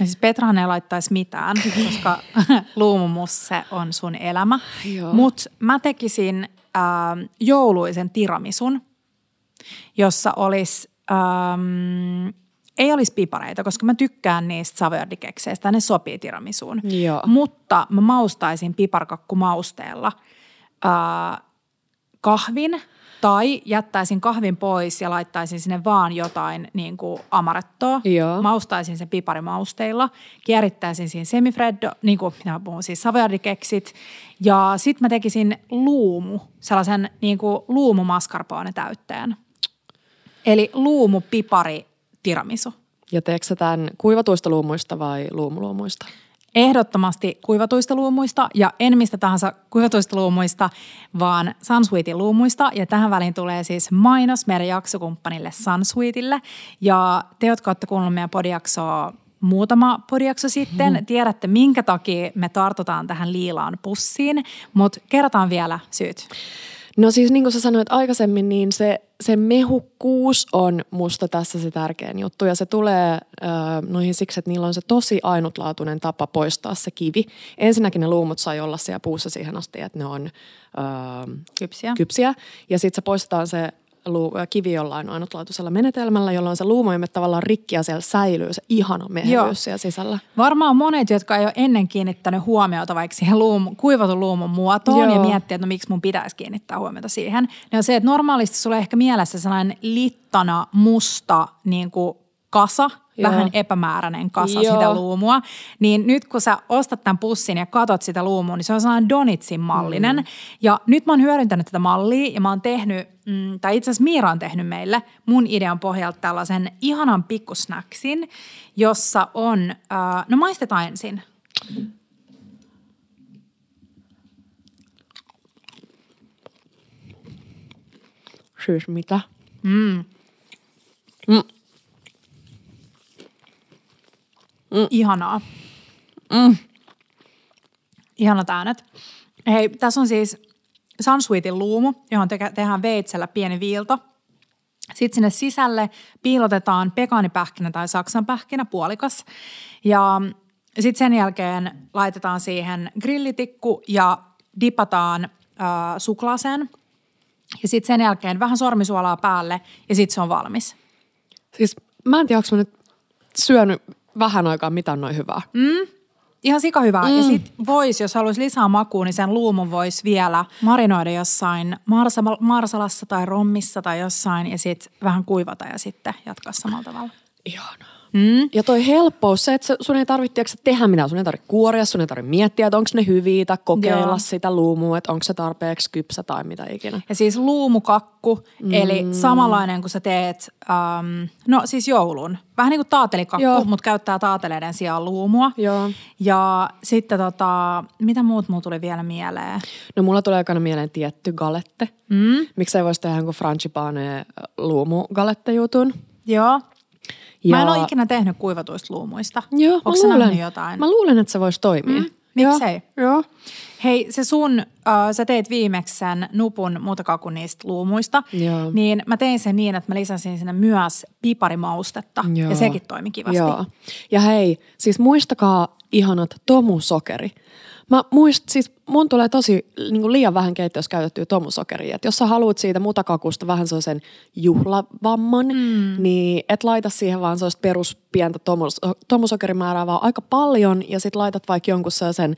Speaker 1: Ja siis Petrahan ei laittaisi mitään, koska luumumusse on sun elämä. Mutta mä tekisin ähm, jouluisen tiramisun, jossa olisi, ähm, ei olisi pipareita, koska mä tykkään niistä savoyardikekseistä, ne sopii tiramisuun.
Speaker 2: Joo.
Speaker 1: Mutta mä maustaisin piparkakkumausteella äh, kahvin tai jättäisin kahvin pois ja laittaisin sinne vaan jotain niin kuin amarettoa.
Speaker 2: Joo.
Speaker 1: Maustaisin sen piparimausteilla, kierittäisin siinä semifreddo, niin kuin minä puhun siis savoyardikeksit. Ja sitten mä tekisin luumu, sellaisen niin kuin luumumascarpone täytteen. Eli luumu, pipari, tiramisu.
Speaker 2: Ja teekö tämän kuivatuista luumuista vai luumuluumuista?
Speaker 1: Ehdottomasti kuivatuista luumuista ja en mistä tahansa kuivatuista luumuista, vaan Sunsweetin luumuista. Ja tähän väliin tulee siis mainos meidän jaksokumppanille Sunsweetille. Ja te, jotka olette kuunnelleet meidän podiaksoa muutama podiakso sitten, mm. tiedätte minkä takia me tartutaan tähän liilaan pussiin, mutta kerrotaan vielä syyt.
Speaker 2: No siis niin kuin sä sanoit aikaisemmin, niin se, se mehukkuus on musta tässä se tärkein juttu. Ja se tulee äh, noihin siksi, että niillä on se tosi ainutlaatuinen tapa poistaa se kivi. Ensinnäkin ne luumut sai olla siellä puussa siihen asti, että ne on äh,
Speaker 1: Kypsiä.
Speaker 2: kypsiä. Ja sitten se poistetaan se kivi jollain ainutlaatuisella menetelmällä, jolloin se mene tavallaan rikki ja siellä säilyy se ihana
Speaker 1: Joo.
Speaker 2: mehevyys siellä sisällä.
Speaker 1: Varmaan monet, jotka ei ole ennen kiinnittänyt huomiota vaikka siihen luumu, kuivatun luumun muotoon
Speaker 2: Joo.
Speaker 1: ja miettii, että no miksi mun pitäisi kiinnittää huomiota siihen. Niin on se, että normaalisti sulla ehkä mielessä sellainen littana musta niin kuin kasa,
Speaker 2: Joo.
Speaker 1: vähän epämääräinen kasa
Speaker 2: Joo.
Speaker 1: sitä luumua. Niin nyt kun sä ostat tämän pussin ja katot sitä luumua, niin se on sellainen donitsin mallinen. Mm. Ja nyt mä oon hyödyntänyt tätä mallia ja mä oon tehnyt, mm, tai itse asiassa Miira on tehnyt meille mun idean pohjalta tällaisen ihanan pikkusnacksin, jossa on, äh, no maistetaan ensin.
Speaker 2: Siis mitä?
Speaker 1: Ihanaa. Mm. Ihanat äänet. Hei, tässä on siis Sunsweetin luumu, johon te- tehdään veitsellä pieni viilto. Sitten sinne sisälle piilotetaan pekaanipähkinä tai saksanpähkinä puolikas. Ja sitten sen jälkeen laitetaan siihen grillitikku ja dipataan äh, suklaaseen. Ja sitten sen jälkeen vähän sormisuolaa päälle ja sitten se on valmis.
Speaker 2: Siis mä en tiedä, onko mä nyt syönyt vähän aikaa mitään noin hyvää. Mm.
Speaker 1: Ihan sika hyvä. Mm. Ja sit voisi, jos haluaisi lisää makua, niin sen luumun voisi vielä marinoida jossain marsa- marsalassa tai rommissa tai jossain ja sitten vähän kuivata ja sitten jatkaa samalla tavalla.
Speaker 2: Ihanaa. Mm. Ja toi helppous, se, että sun ei tarvitse tehdä mitään, sun ei tarvitse kuoria, sun ei tarvitse miettiä, että onko ne hyviä tai kokeilla
Speaker 1: Joo.
Speaker 2: sitä luumua, että onko se tarpeeksi kypsä tai mitä ikinä.
Speaker 1: Ja siis luumukakku, mm. eli samanlainen kuin sä teet, um, no siis joulun. Vähän niin kuin taatelikakku, mutta käyttää taateleiden sijaan luumua.
Speaker 2: Joo.
Speaker 1: Ja sitten tota, mitä muut mulla tuli vielä mieleen?
Speaker 2: No mulla tulee aikana mieleen tietty galette. Mm. Miksi ei voisi tehdä jonkun frangipane luumu galette jutun?
Speaker 1: Joo.
Speaker 2: Ja...
Speaker 1: Mä en ole ikinä tehnyt kuivatuista luumuista.
Speaker 2: Joo,
Speaker 1: Onko
Speaker 2: mä luulen,
Speaker 1: jotain?
Speaker 2: Mä luulen, että se voisi toimia. Mm.
Speaker 1: Miksei?
Speaker 2: Joo.
Speaker 1: Hei, se sun, äh, sä teit viimeksi sen nupun muutakaan kuin niistä luumuista.
Speaker 2: Joo.
Speaker 1: Niin mä tein sen niin, että mä lisäsin sinne myös piparimaustetta.
Speaker 2: Joo.
Speaker 1: Ja sekin toimi kivasti.
Speaker 2: Joo. Ja hei, siis muistakaa ihanat tomusokeri. Mä muist, siis mun tulee tosi niin kuin liian vähän keittiössä käytettyä tomusokeria. Et jos sä haluat siitä mutakakusta vähän sellaisen juhlavamman, mm. niin et laita siihen vaan sellaista peruspientä tomus, tomusokerimäärää, vaan aika paljon. Ja sit laitat vaikka jonkun sellaisen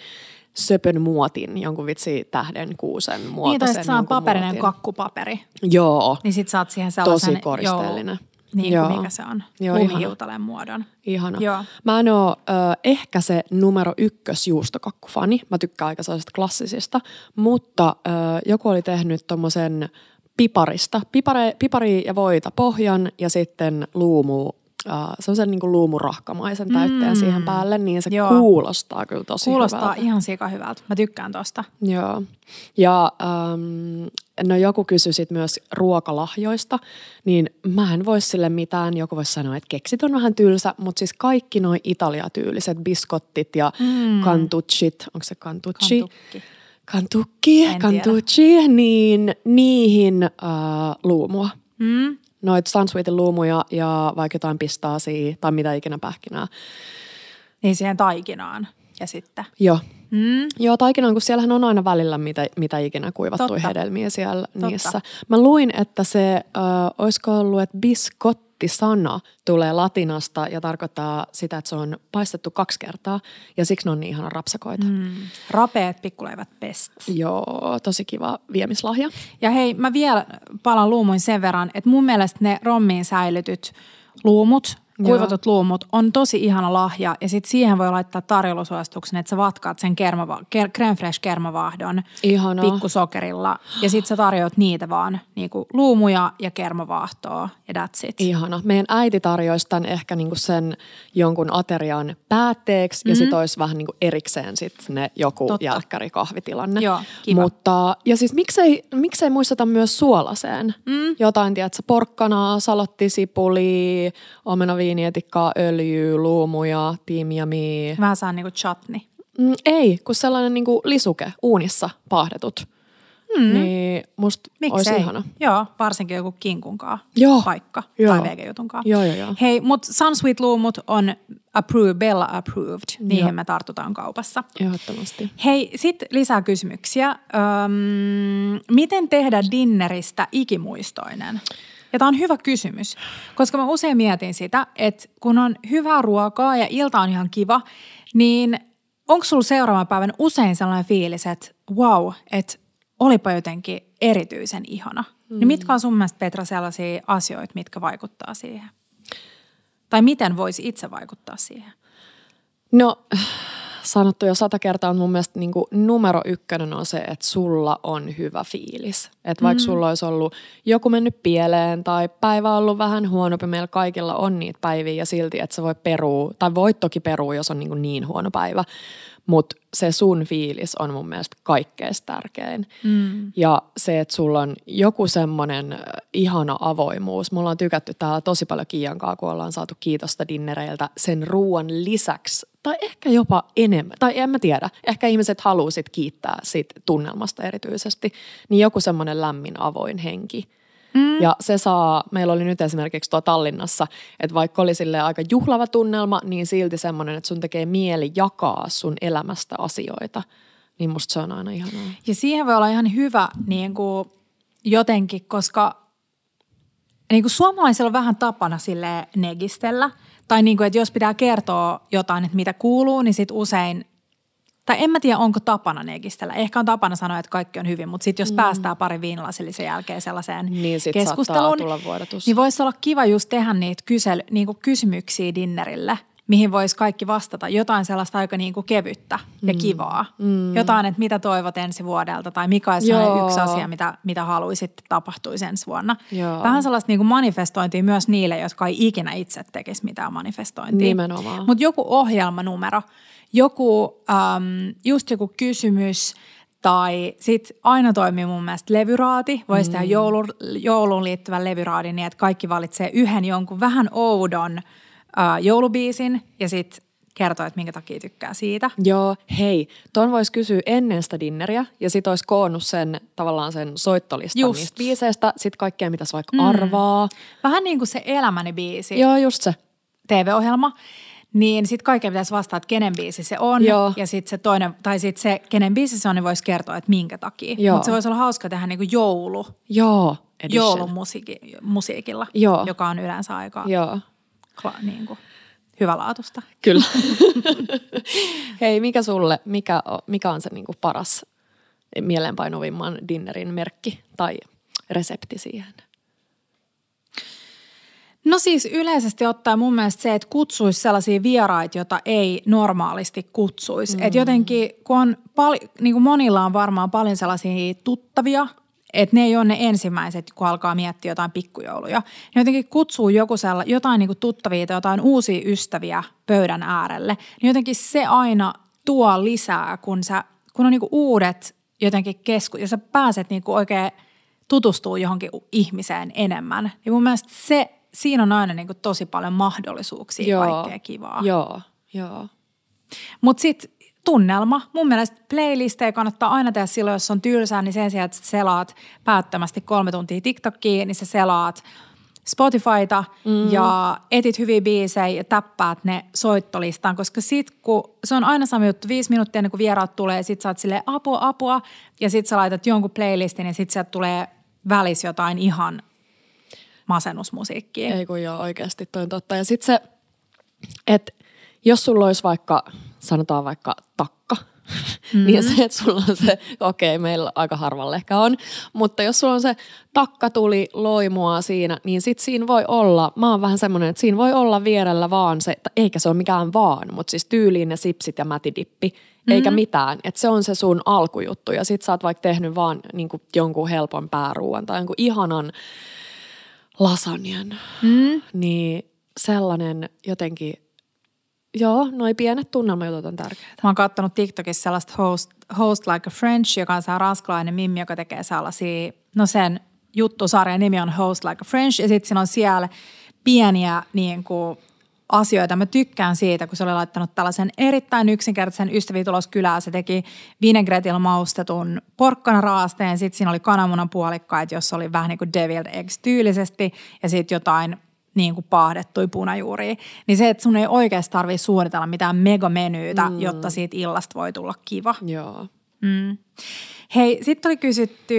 Speaker 2: söpön muotin, jonkun vitsi tähden kuusen
Speaker 1: Niin, tai
Speaker 2: muotoisen
Speaker 1: saa paperinen
Speaker 2: muotin.
Speaker 1: kakkupaperi.
Speaker 2: Joo,
Speaker 1: Niin sit saat siihen sellaisen
Speaker 2: tosi koristeellinen.
Speaker 1: Joulu, niin
Speaker 2: Joo.
Speaker 1: kuin mikä se on.
Speaker 2: Joo,
Speaker 1: Lumihiutaleen muodon.
Speaker 2: Ihana.
Speaker 1: Joo.
Speaker 2: Mä en oo ö, ehkä se numero ykkös juustokakkufani. Mä tykkään aika sellaisista klassisista. Mutta ö, joku oli tehnyt tommosen piparista. Pipare, pipari ja voita pohjan ja sitten luumu, ö, sellaisen niin luumurahkamaisen täytteen
Speaker 1: Mm.
Speaker 2: siihen päälle. Niin se
Speaker 1: Joo.
Speaker 2: kuulostaa kyllä tosi
Speaker 1: Kuulostaa
Speaker 2: hyvältä.
Speaker 1: ihan sika hyvältä. Mä tykkään tosta.
Speaker 2: Joo. Ja ähm, no joku kysyi sit myös ruokalahjoista, niin mä en voi sille mitään. Joku voisi sanoa, että keksit on vähän tylsä, mutta siis kaikki noin italiatyyliset biskottit ja mm. kantucit, onko se kantucci?
Speaker 1: Kantukki.
Speaker 2: Kantukki,
Speaker 1: En
Speaker 2: kantucci, niin niihin äh, luumua.
Speaker 1: Mm.
Speaker 2: Noit Sunsweetin luumuja ja vaikka jotain pistaasia tai mitä ikinä pähkinää.
Speaker 1: Niin siihen taikinaan. Ja sitten.
Speaker 2: Joo,
Speaker 1: Mm.
Speaker 2: Joo, taikinaan, kun siellähän on aina välillä mitä, mitä ikinä kuivattuja
Speaker 1: Totta.
Speaker 2: hedelmiä siellä
Speaker 1: Totta.
Speaker 2: niissä. Mä luin, että se, äh, olisiko ollut, että biskotti-sana tulee latinasta ja tarkoittaa sitä, että se on paistettu kaksi kertaa ja siksi ne on niin ihana rapsakoita. Mm.
Speaker 1: Rapeet pikkuleivät best.
Speaker 2: Joo, tosi kiva viemislahja.
Speaker 1: Ja hei, mä vielä palaan luumuin sen verran, että mun mielestä ne rommiin säilytyt luumut. Kuivatut luumut, on tosi ihana lahja. Ja sitten siihen voi laittaa tarjoulusuosituksen, että sä vatkaat sen kermava, ker, creme fresh kermavahdon
Speaker 2: Ihana.
Speaker 1: pikkusokerilla. Ja sitten sä tarjoat niitä vaan niinku luumuja ja kermavaahtoa ja that's it.
Speaker 2: Ihana. Meidän äiti tarjoisi tämän ehkä niinku sen jonkun aterian päätteeksi mm-hmm. ja sitten olisi vähän niinku erikseen sit ne joku
Speaker 1: Totta.
Speaker 2: jälkkärikahvitilanne.
Speaker 1: Joo, kiva.
Speaker 2: Mutta, ja siis miksei, miksei muisteta myös suolaseen? Mm. Jotain, tiedätkö, porkkanaa, salottisipuli, omenaviinietikkaa, öljyä, luumuja, tiimiamia.
Speaker 1: Vähän saa niinku chutney.
Speaker 2: Mm, ei, kun sellainen niinku lisuke uunissa pahdetut. Mm. Niin musta olisi
Speaker 1: Miksei?
Speaker 2: ihana.
Speaker 1: Joo, varsinkin joku kinkunkaa
Speaker 2: Joo.
Speaker 1: paikka
Speaker 2: Joo.
Speaker 1: tai vegejutunkaa.
Speaker 2: Joo, joo, joo.
Speaker 1: Hei, mutta Sunsweet luumut on approved, Bella approved. Niihin
Speaker 2: Joo.
Speaker 1: me tartutaan kaupassa.
Speaker 2: Ehdottomasti.
Speaker 1: Hei, sitten lisää kysymyksiä. Öm, miten tehdä dinneristä ikimuistoinen? Ja tämä on hyvä kysymys, koska mä usein mietin sitä, että kun on hyvää ruokaa ja ilta on ihan kiva, niin onko sulla seuraavan päivän usein sellainen fiilis, että wow, että olipa jotenkin erityisen ihana? Mm. Niin mitkä on sun mielestä Petra sellaisia asioita, mitkä vaikuttaa siihen? Tai miten voisi itse vaikuttaa siihen?
Speaker 2: No, sanottu jo sata kertaa on mun mielestä niin kuin numero ykkönen on se, että sulla on hyvä fiilis. Että vaikka mm. sulla olisi ollut joku mennyt pieleen tai päivä on ollut vähän huonompi, meillä kaikilla on niitä päiviä ja silti, että sä voi perua, tai voit toki perua, jos on niin, kuin niin huono päivä, mutta se sun fiilis on mun mielestä kaikkein tärkein. Mm. Ja se, että sulla on joku semmoinen ihana avoimuus. Mulla on tykätty täällä tosi paljon Kiiankaa, kun ollaan saatu kiitosta dinnereiltä sen ruoan lisäksi. Tai ehkä jopa enemmän, tai en mä tiedä. Ehkä ihmiset haluaa sit kiittää siitä tunnelmasta erityisesti. Niin joku semmoinen lämmin avoin henki. Mm. Ja se saa, meillä oli nyt esimerkiksi tuo Tallinnassa, että vaikka oli sille aika juhlava tunnelma, niin silti semmoinen, että sun tekee mieli jakaa sun elämästä asioita. Niin musta se on aina ihanaa.
Speaker 1: Ja siihen voi olla ihan hyvä niin kuin jotenkin, koska niin kuin suomalaisilla on vähän tapana sille negistellä. Tai niin kuin, että jos pitää kertoa jotain, että mitä kuuluu, niin sit usein, tai en mä tiedä onko tapana negistellä. Ehkä on tapana sanoa, että kaikki on hyvin, mutta sitten jos mm. päästään pari viinilasillisen jälkeen sellaiseen
Speaker 2: Niin sit
Speaker 1: keskusteluun,
Speaker 2: tulla vuodatus.
Speaker 1: niin voisi olla kiva just tehdä niitä kysely, niin kuin kysymyksiä dinnerille, mihin voisi kaikki vastata. Jotain sellaista aika niin kuin kevyttä ja
Speaker 2: Mm.
Speaker 1: kivaa. Jotain, että mitä toivot ensi vuodelta tai mikä
Speaker 2: Joo.
Speaker 1: yksi asia, mitä, mitä haluaisit tapahtuisi ensi vuonna.
Speaker 2: Joo.
Speaker 1: Vähän sellaista niin kuin manifestointia myös niille, jotka ei ikinä itse tekisi mitään manifestointia.
Speaker 2: Nimenomaan.
Speaker 1: Mutta joku ohjelmanumero, joku, äm, just joku kysymys tai sitten aina toimii mun mielestä levyraati. Voisi mm. tehdä joulu, jouluun liittyvän levyraadin niin, että kaikki valitsee yhden jonkun vähän oudon äh, joulubiisin ja sitten kertoo, että minkä takia tykkää siitä.
Speaker 2: Joo, hei, ton voisi kysyä ennen sitä dinneriä ja sit olisi koonnut sen tavallaan sen soittolistan
Speaker 1: Just.
Speaker 2: niistä biiseistä, sit kaikkea mitä vaikka mm. arvaa.
Speaker 1: Vähän niin kuin se Elämäni biisi,
Speaker 2: Joo, just se.
Speaker 1: TV-ohjelma, niin sitten kaikkea pitäisi vastata, että kenen biisi se on.
Speaker 2: Joo.
Speaker 1: Ja sitten se toinen, tai sitten se, kenen biisi se on, niin voisi kertoa, että minkä takia. Mutta se voisi olla hauska tehdä niin kuin joulu,
Speaker 2: Joo, edition.
Speaker 1: joulumusiikilla,
Speaker 2: Joo.
Speaker 1: joka on yleensä aika
Speaker 2: Joo,
Speaker 1: niin kuin, hyvälaatusta.
Speaker 2: kyllä. hei, mikä sulle, mikä, o- mikä on se niinku paras mieleenpainuvimman dinnerin merkki tai resepti siihen?
Speaker 1: No siis yleisesti ottaen mun mielestä se, että kutsuisi sellaisia vieraita, joita ei normaalisti kutsuisi. Mm. Että jotenkin, kun on pal- niin kuin monilla on varmaan paljon sellaisia tuttavia, että ne ei ole ne ensimmäiset, kun alkaa miettiä jotain pikkujouluja. Ne jotenkin kutsuu joku sella, jotain niin tuttavia tai jotain uusia ystäviä pöydän äärelle. Niin jotenkin se aina tuo lisää, kun, sä, kun on niin uudet jotenkin kesku, ja sä pääset niin oikein tutustuu johonkin ihmiseen enemmän. Niin mun mielestä se, siinä on aina niin tosi paljon mahdollisuuksia kaikkea kivaa.
Speaker 2: Joo, joo.
Speaker 1: Mutta sitten tunnelma. Mun mielestä playlistejä kannattaa aina tehdä silloin, jos on tylsää, niin sen sijaan, että selaat päättömästi kolme tuntia TikTokia, niin sä selaat Spotifyta mm. ja etit hyviä biisejä ja täppäät ne soittolistaan, koska sit kun se on aina sama juttu, viisi minuuttia ennen kuin vieraat tulee, sit sä oot silleen apua, apua ja sit sä laitat jonkun playlistin ja sit sieltä tulee välis jotain ihan masennusmusiikkia.
Speaker 2: Ei kun joo, oikeasti toi on totta. Ja sitten se, että jos sulla olisi vaikka, sanotaan vaikka takka, mm-hmm. niin se, että sulla on se, okei, okay, meillä aika harvalle ehkä on, mutta jos sulla on se takka tuli loimua siinä, niin sit siinä voi olla, mä oon vähän semmoinen, että siinä voi olla vierellä vaan se, eikä se ole mikään vaan, mutta siis tyyliin ne sipsit ja mätidippi, eikä mitään. Että se on se sun alkujuttu ja sit sä oot vaikka tehnyt vaan niin jonkun helpon pääruuan tai jonkun ihanan lasanjan,
Speaker 1: Mm.
Speaker 2: niin sellainen jotenkin, joo, noi pienet tunnelmajutut on tärkeitä.
Speaker 1: Mä oon kattonut TikTokissa sellaista host, host Like a French, joka on se ranskalainen mimmi, joka tekee sellaisia, no sen juttusarjan nimi on Host Like a French, ja sitten siinä on siellä pieniä niin kuin, asioita. Mä tykkään siitä, kun se oli laittanut tällaisen erittäin yksinkertaisen ystäviä tulos kylään. Se teki vinegretillä maustetun porkkanaraasteen, sitten siinä oli kananmunan puolikkaita, jossa oli vähän niin kuin deviled eggs tyylisesti, ja sitten jotain niin kuin paahdettuja punajuuria. Niin se, että sun ei oikeasti tarvitse suunnitella mitään megamenyytä, mm. jotta siitä illasta voi tulla kiva.
Speaker 2: Joo.
Speaker 1: Mm. Hei, sitten oli kysytty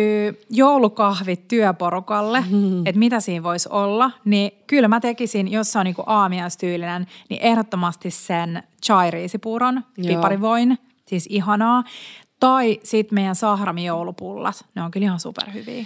Speaker 1: joulukahvit työporukalle, mm. että mitä siinä voisi olla. Niin kyllä mä tekisin, jos se on niinku aamiaistyylinen, niin ehdottomasti sen chai-riisipuuron, piparivoin, siis ihanaa. Tai sitten meidän sahrami-joulupullat, ne on kyllä ihan superhyviä.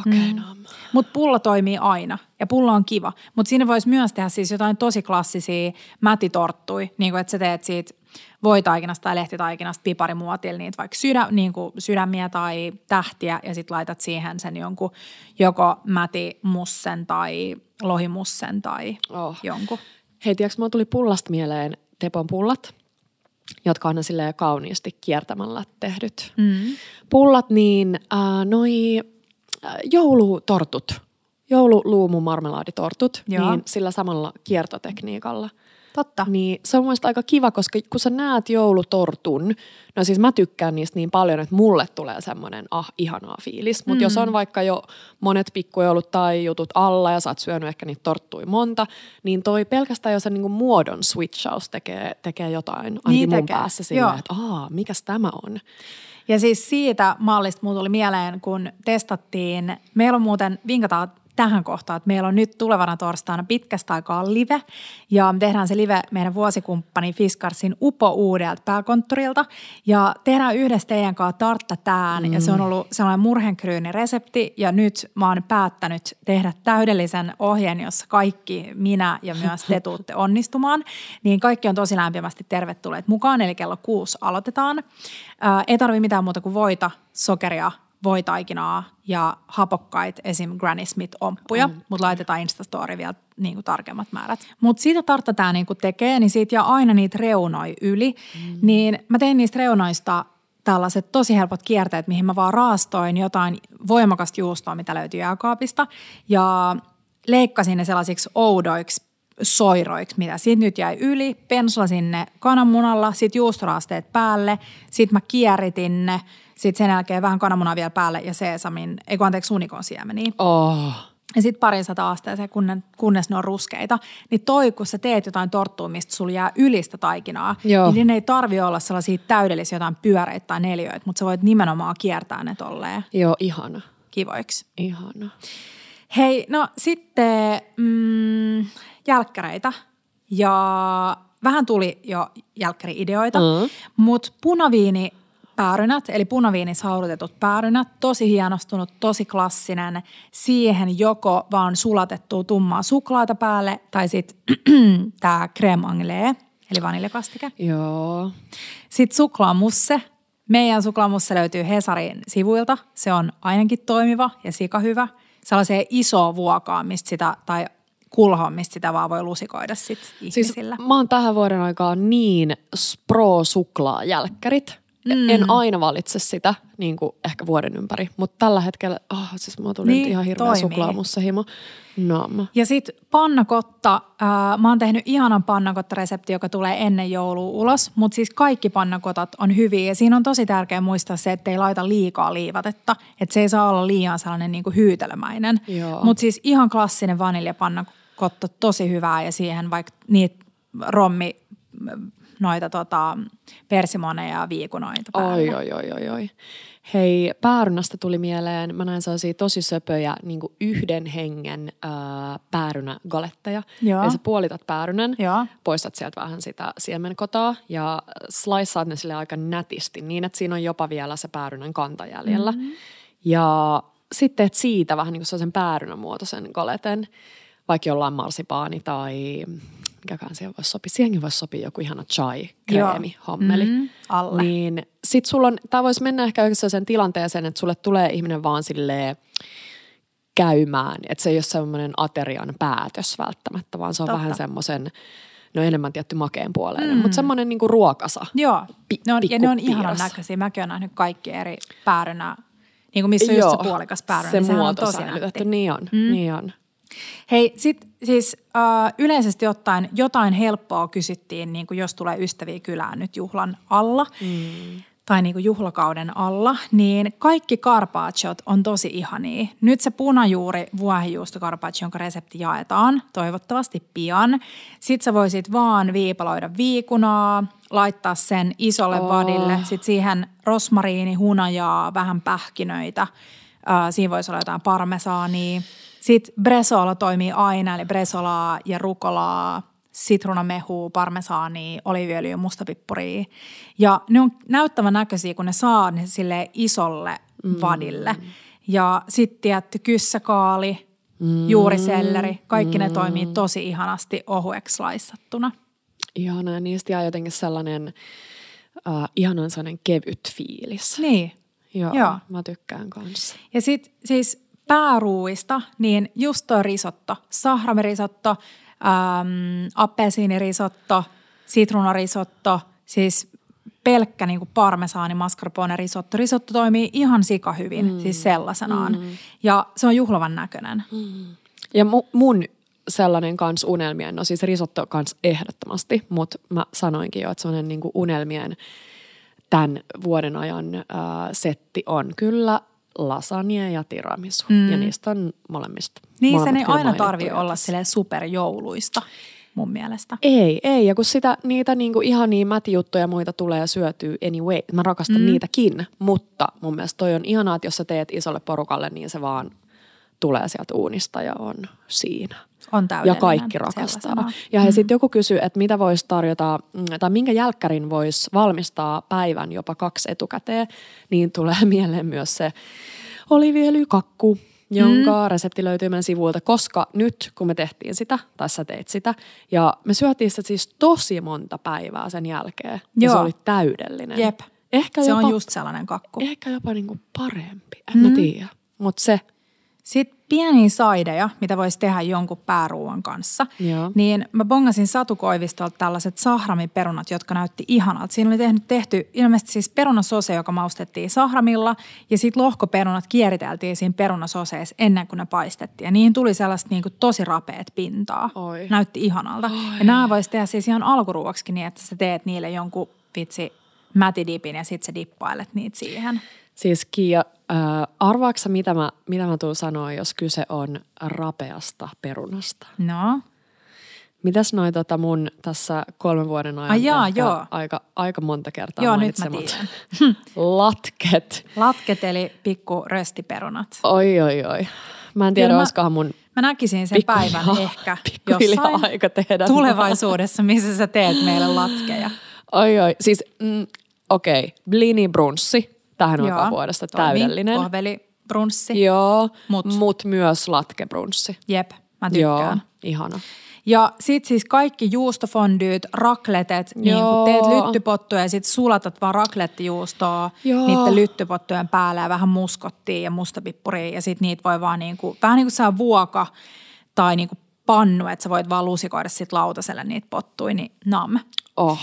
Speaker 2: Okei, okay, no.
Speaker 1: Mutta pulla toimii aina ja pulla on kiva. Mutta siinä voisi myös tehdä siis jotain tosi klassisia mätitorttui, niin kuin että sä teet siitä voitaikinasta tai lehtitaikinasta piparimuotilla niitä vaikka sydä, niin kuin sydämiä tai tähtiä ja sitten laitat siihen sen jonkun joko mätimussen tai lohimussen tai
Speaker 2: Oh.
Speaker 1: jonkun.
Speaker 2: Hei, tiedätkö, mulla tuli pullasta mieleen Tepon pullat, jotka on silleen kauniisti kiertämällä tehdyt.
Speaker 1: Mm.
Speaker 2: Pullat, niin äh, noi joulutortut, joululuumu marmelaaditortut,
Speaker 1: Joo.
Speaker 2: niin sillä samalla kiertotekniikalla.
Speaker 1: Totta.
Speaker 2: Niin se on mun mielestä aika kiva, koska kun sä näet joulutortun, no siis mä tykkään niistä niin paljon, että mulle tulee semmoinen ah, ihanaa fiilis. Mutta mm. jos on vaikka jo monet pikkujoulut tai jutut alla ja sä oot syönyt ehkä niitä torttui monta, niin toi pelkästään jo se niinku muodon switchaus tekee, tekee jotain ainakin
Speaker 1: Niin
Speaker 2: mun
Speaker 1: tekee.
Speaker 2: päässä silleen, että aa, mikäs tämä on.
Speaker 1: Ja siis siitä mallista mulla tuli mieleen, kun testattiin, meillä on muuten, vinkataan tähän kohtaan, että meillä on nyt tulevana torstaina pitkästä aikaa live. Ja me tehdään se live meidän vuosikumppani Fiskarsin Upo uudelta pääkonttorilta. Ja tehdään yhdessä teidän kanssa tartta tään. Mm. Ja se on ollut sellainen murhenkryyni resepti. Ja nyt mä oon päättänyt tehdä täydellisen ohjeen, jossa kaikki minä ja myös te tuutte onnistumaan. Niin kaikki on tosi lämpimästi tervetulleet mukaan. Eli kello kuusi aloitetaan. Ää, ei tarvi mitään muuta kuin voita, sokeria, voitaikinaa ja hapokkaita, esim. Granny Smith-omppuja, mm. mutta laitetaan Instastory vielä niin kuin tarkemmat määrät. Mutta siitä tartta tämä niin kuin tekee, niin siitä jää aina niitä reunoja yli. Mm. Niin mä tein niistä reunoista tällaiset tosi helpot kierteet, mihin mä vaan raastoin jotain voimakasta juustoa, mitä löytyy jääkaapista. Ja leikkasin ne sellaisiksi oudoiksi soiroiksi, mitä siitä nyt jäi yli. Pensla sinne kananmunalla, sitten juustorasteet päälle, sitten mä kieritin ne, sitten sen jälkeen vähän kananmunaa vielä päälle ja seesamin, ei kun anteeksi unikon siemeniä.
Speaker 2: Oh.
Speaker 1: Ja sitten parin sata asteeseen, kunnes, kunnes ne on ruskeita. Niin toi, kun sä teet jotain torttua, mistä sulla jää ylistä taikinaa,
Speaker 2: Joo.
Speaker 1: niin ne ei tarvi olla sellaisia täydellisiä jotain pyöreitä tai neljöitä, mutta sä voit nimenomaan kiertää ne tolleen
Speaker 2: Joo, ihana.
Speaker 1: kivoiksi.
Speaker 2: Ihana.
Speaker 1: Hei, no sitten mm, jälkkäreitä ja vähän tuli jo jälkkäri-ideoita,
Speaker 2: Mm.
Speaker 1: mutta punaviini päärynät, eli punaviinis haudutetut päärynät, tosi hienostunut, tosi klassinen. Siihen joko vaan sulatettua tummaa suklaata päälle tai sitten tämä crème anglais, eli vaniljakastike.
Speaker 2: Joo.
Speaker 1: Sitten suklaamusse. Meidän suklaamusse löytyy Hesarin sivuilta. Se on ainakin toimiva ja sikahyvä. Sellaiseen isoon vuokaan, mistä sitä, tai kulhoon, mistä sitä vaan voi lusikoida sit
Speaker 2: Siis
Speaker 1: ihmisillä.
Speaker 2: mä oon tähän vuoden aikaan niin pro-suklaajälkkärit. Mm. En aina valitse sitä niin kuin ehkä vuoden ympäri, mutta tällä hetkellä, oh, siis mulla tuli
Speaker 1: Niin,
Speaker 2: ihan hirveä
Speaker 1: toimii.
Speaker 2: suklaamussa himo. No,
Speaker 1: Ja sitten pannakotta. Ää, mä oon tehnyt ihanan pannakotta-resepti, joka tulee ennen joulua ulos. Mutta siis kaikki pannakotat on hyviä. Ja siinä on tosi tärkeää muistaa se, että ei laita liikaa liivatetta. Että se ei saa olla liian sellainen niin kuin hyytelmäinen. Mutta siis ihan klassinen vaniljapannakotta, tosi hyvää. Ja siihen vaikka niitä rommi, noita tota, persimoneja ja viikunoita päälle.
Speaker 2: Oi, oi, oi, oi, oi. Hei, päärynästä tuli mieleen, mä näin sellaisia tosi söpöjä niin yhden hengen ää, päärynägaletteja.
Speaker 1: Joo.
Speaker 2: Eli sä puolitat päärynän,
Speaker 1: Joo.
Speaker 2: poistat sieltä vähän sitä siemenkotaa ja sliceaat ne sille aika nätisti niin, että siinä on jopa vielä se päärynän kanta jäljellä. Mm-hmm. Ja sitten teet siitä vähän niin kuin sellaisen päärynämuotoisen galeten, vaikka jollain marsipaani tai mikäkään siihen voisi sopia. Siihenkin voisi sopia joku ihana chai, kreemi,
Speaker 1: Joo.
Speaker 2: hommeli.
Speaker 1: Mm, alle.
Speaker 2: Niin sit sulla on, tää voisi mennä ehkä sen tilanteeseen, että sulle tulee ihminen vaan silleen käymään, että se ei ole semmoinen aterian päätös välttämättä, vaan se on
Speaker 1: Totta.
Speaker 2: vähän semmoisen, no enemmän tietty makeen puoleinen, mm. mutta semmoinen niinku ruokasa.
Speaker 1: Joo,
Speaker 2: Pi-
Speaker 1: ne on, ja ne on ihanan näköisiä. Mäkin olen nähnyt kaikki eri päärynä, niin kuin missä on just se puolikas päärynä,
Speaker 2: se
Speaker 1: niin sehän on tosi
Speaker 2: säilytetty, niin on, mm. niin on.
Speaker 1: Hei, sit siis äh, yleisesti ottaen jotain helppoa kysyttiin, niin kuin jos tulee ystäviä kylään nyt juhlan alla. Mm. tai niin kuin juhlakauden alla, niin kaikki carpacciot on tosi ihania. Nyt se punajuuri vuohenjuusto carpaccio, jonka resepti jaetaan, toivottavasti pian. Sitten sä voisit vaan viipaloida viikunaa, laittaa sen isolle
Speaker 2: Oh.
Speaker 1: vadille, sitten siihen rosmariini, hunajaa, vähän pähkinöitä. Äh, siinä voisi olla jotain parmesaania. Sitten bresola toimii aina, eli bresolaa ja rukolaa, sitruunamehua, parmesaania, oliiviöljyä, mustapippuria. Ja ne on näyttävän näköisiä, kun ne saa ne sille isolle vadille. Ja sitten tietty kyssäkaali, juuriselleri, kaikki ne toimii tosi ihanasti ohueksi sliceattuna.
Speaker 2: Ihana, ja niistä jää jotenkin sellainen uh, ihanan sellainen kevyt fiilis.
Speaker 1: Niin.
Speaker 2: Joo,
Speaker 1: Joo.
Speaker 2: mä tykkään kanssa.
Speaker 1: Ja sitten siis pääruuista, niin just toi risotto, sahramirisotto, äm, appelsiinirisotto, sitruunarisotto, siis pelkkä niinku parmesaani mascarpone risotto. Risotto toimii ihan sikahyvin, mm. siis sellaisenaan. Mm. Ja se on juhlavan näköinen. Mm.
Speaker 2: Ja mu, mun sellainen kans unelmien, no siis risotto kans ehdottomasti, mutta mä sanoinkin jo, että sellainen niinku unelmien tämän vuoden ajan äh, setti on kyllä lasagne ja tiramisu. Mm. Ja niistä on molemmista.
Speaker 1: Niin sen
Speaker 2: molemmat
Speaker 1: ei aina tarvi olla sille superjouluista mun mielestä.
Speaker 2: Ei, ei. Ja kun sitä, niitä niinku ihania mätijuttuja ja muita tulee syötyä anyway. Mä rakastan mm. niitäkin, mutta mun mielestä toi on ihanaa, että jos sä teet isolle porukalle, niin se vaan tulee sieltä uunista ja on siinä.
Speaker 1: On
Speaker 2: Ja kaikki rakastaa.
Speaker 1: sellaisenaan.
Speaker 2: Ja mm. sitten joku kysyy, että mitä voisi tarjota, mm, tai minkä jälkkärin voisi valmistaa päivän jopa kaksi etukäteen, niin tulee mieleen myös se oliviöljykakku, jonka mm. resepti löytyy meidän sivuilta, koska nyt kun me tehtiin sitä, tai sä teit sitä, ja me syötiin sitä siis tosi monta päivää sen jälkeen, ja
Speaker 1: Joo.
Speaker 2: se oli täydellinen.
Speaker 1: Jep.
Speaker 2: Ehkä
Speaker 1: Se
Speaker 2: jopa,
Speaker 1: on just sellainen kakku.
Speaker 2: Ehkä jopa niinku parempi, en mm. mä tiedä. Mutta se,
Speaker 1: Sitten pieniä saideja, mitä voisi tehdä jonkun pääruuan kanssa.
Speaker 2: Joo.
Speaker 1: Niin mä bongasin Satu Koivistolta tällaiset sahramiperunat, jotka näytti ihanalta. Siinä oli tehty, tehty ilmeisesti siis perunasose, joka maustettiin sahramilla. Ja sitten lohkoperunat kieriteltiin siinä perunasoseessa ennen kuin ne paistettiin. Ja niihin tuli sellaista niin kuin tosi rapeat pintaa.
Speaker 2: Oi.
Speaker 1: Näytti ihanalta. Oi. Ja nämä voisi tehdä siis ihan alkuruoksi niin, että sä teet niille jonkun vitsi mätidipin ja sitten sä dippailet niitä siihen.
Speaker 2: Siis Kiia, äh, arvaaksa mitä mä, mitä mä tuun sanoa, jos kyse on rapeasta perunasta?
Speaker 1: No,
Speaker 2: Mitäs noi tota mun tässä kolmen vuoden ajan
Speaker 1: Ai jaa, joo.
Speaker 2: Aika, aika monta kertaa
Speaker 1: Joo, nyt mä tiedän.
Speaker 2: latket.
Speaker 1: latket eli pikku röstiperunat.
Speaker 2: Oi, oi, oi. Mä en tiedä,
Speaker 1: Kyllä mä-
Speaker 2: olisikohan mun
Speaker 1: Mä näkisin sen
Speaker 2: pikkuhiljaa-
Speaker 1: päivän ehkä jossain
Speaker 2: aika tehdä.
Speaker 1: tulevaisuudessa, missä sä teet meille latkeja.
Speaker 2: Oi, oi. Siis, mm, okei, okay. blini brunssi tähän
Speaker 1: Joo,
Speaker 2: aikaan vuodesta
Speaker 1: toimii.
Speaker 2: täydellinen.
Speaker 1: Kohveli, brunssi.
Speaker 2: Joo,
Speaker 1: Mut.
Speaker 2: mut. myös latkebrunssi.
Speaker 1: Jep, mä tykkään.
Speaker 2: Joo, ihana.
Speaker 1: Ja sit siis kaikki juustofondyyt, rakletet, niin kun teet lyttypottuja ja sit sulatat vaan raklettijuustoa
Speaker 2: Joo.
Speaker 1: niiden lyttypottujen päälle ja vähän muskottia ja mustapippuria ja sit niitä voi vaan niinku, vähän niin kuin sä vuoka tai niinku pannu, että sä voit vaan lusikoida sit lautaselle niitä pottuja, niin nam.
Speaker 2: Oh.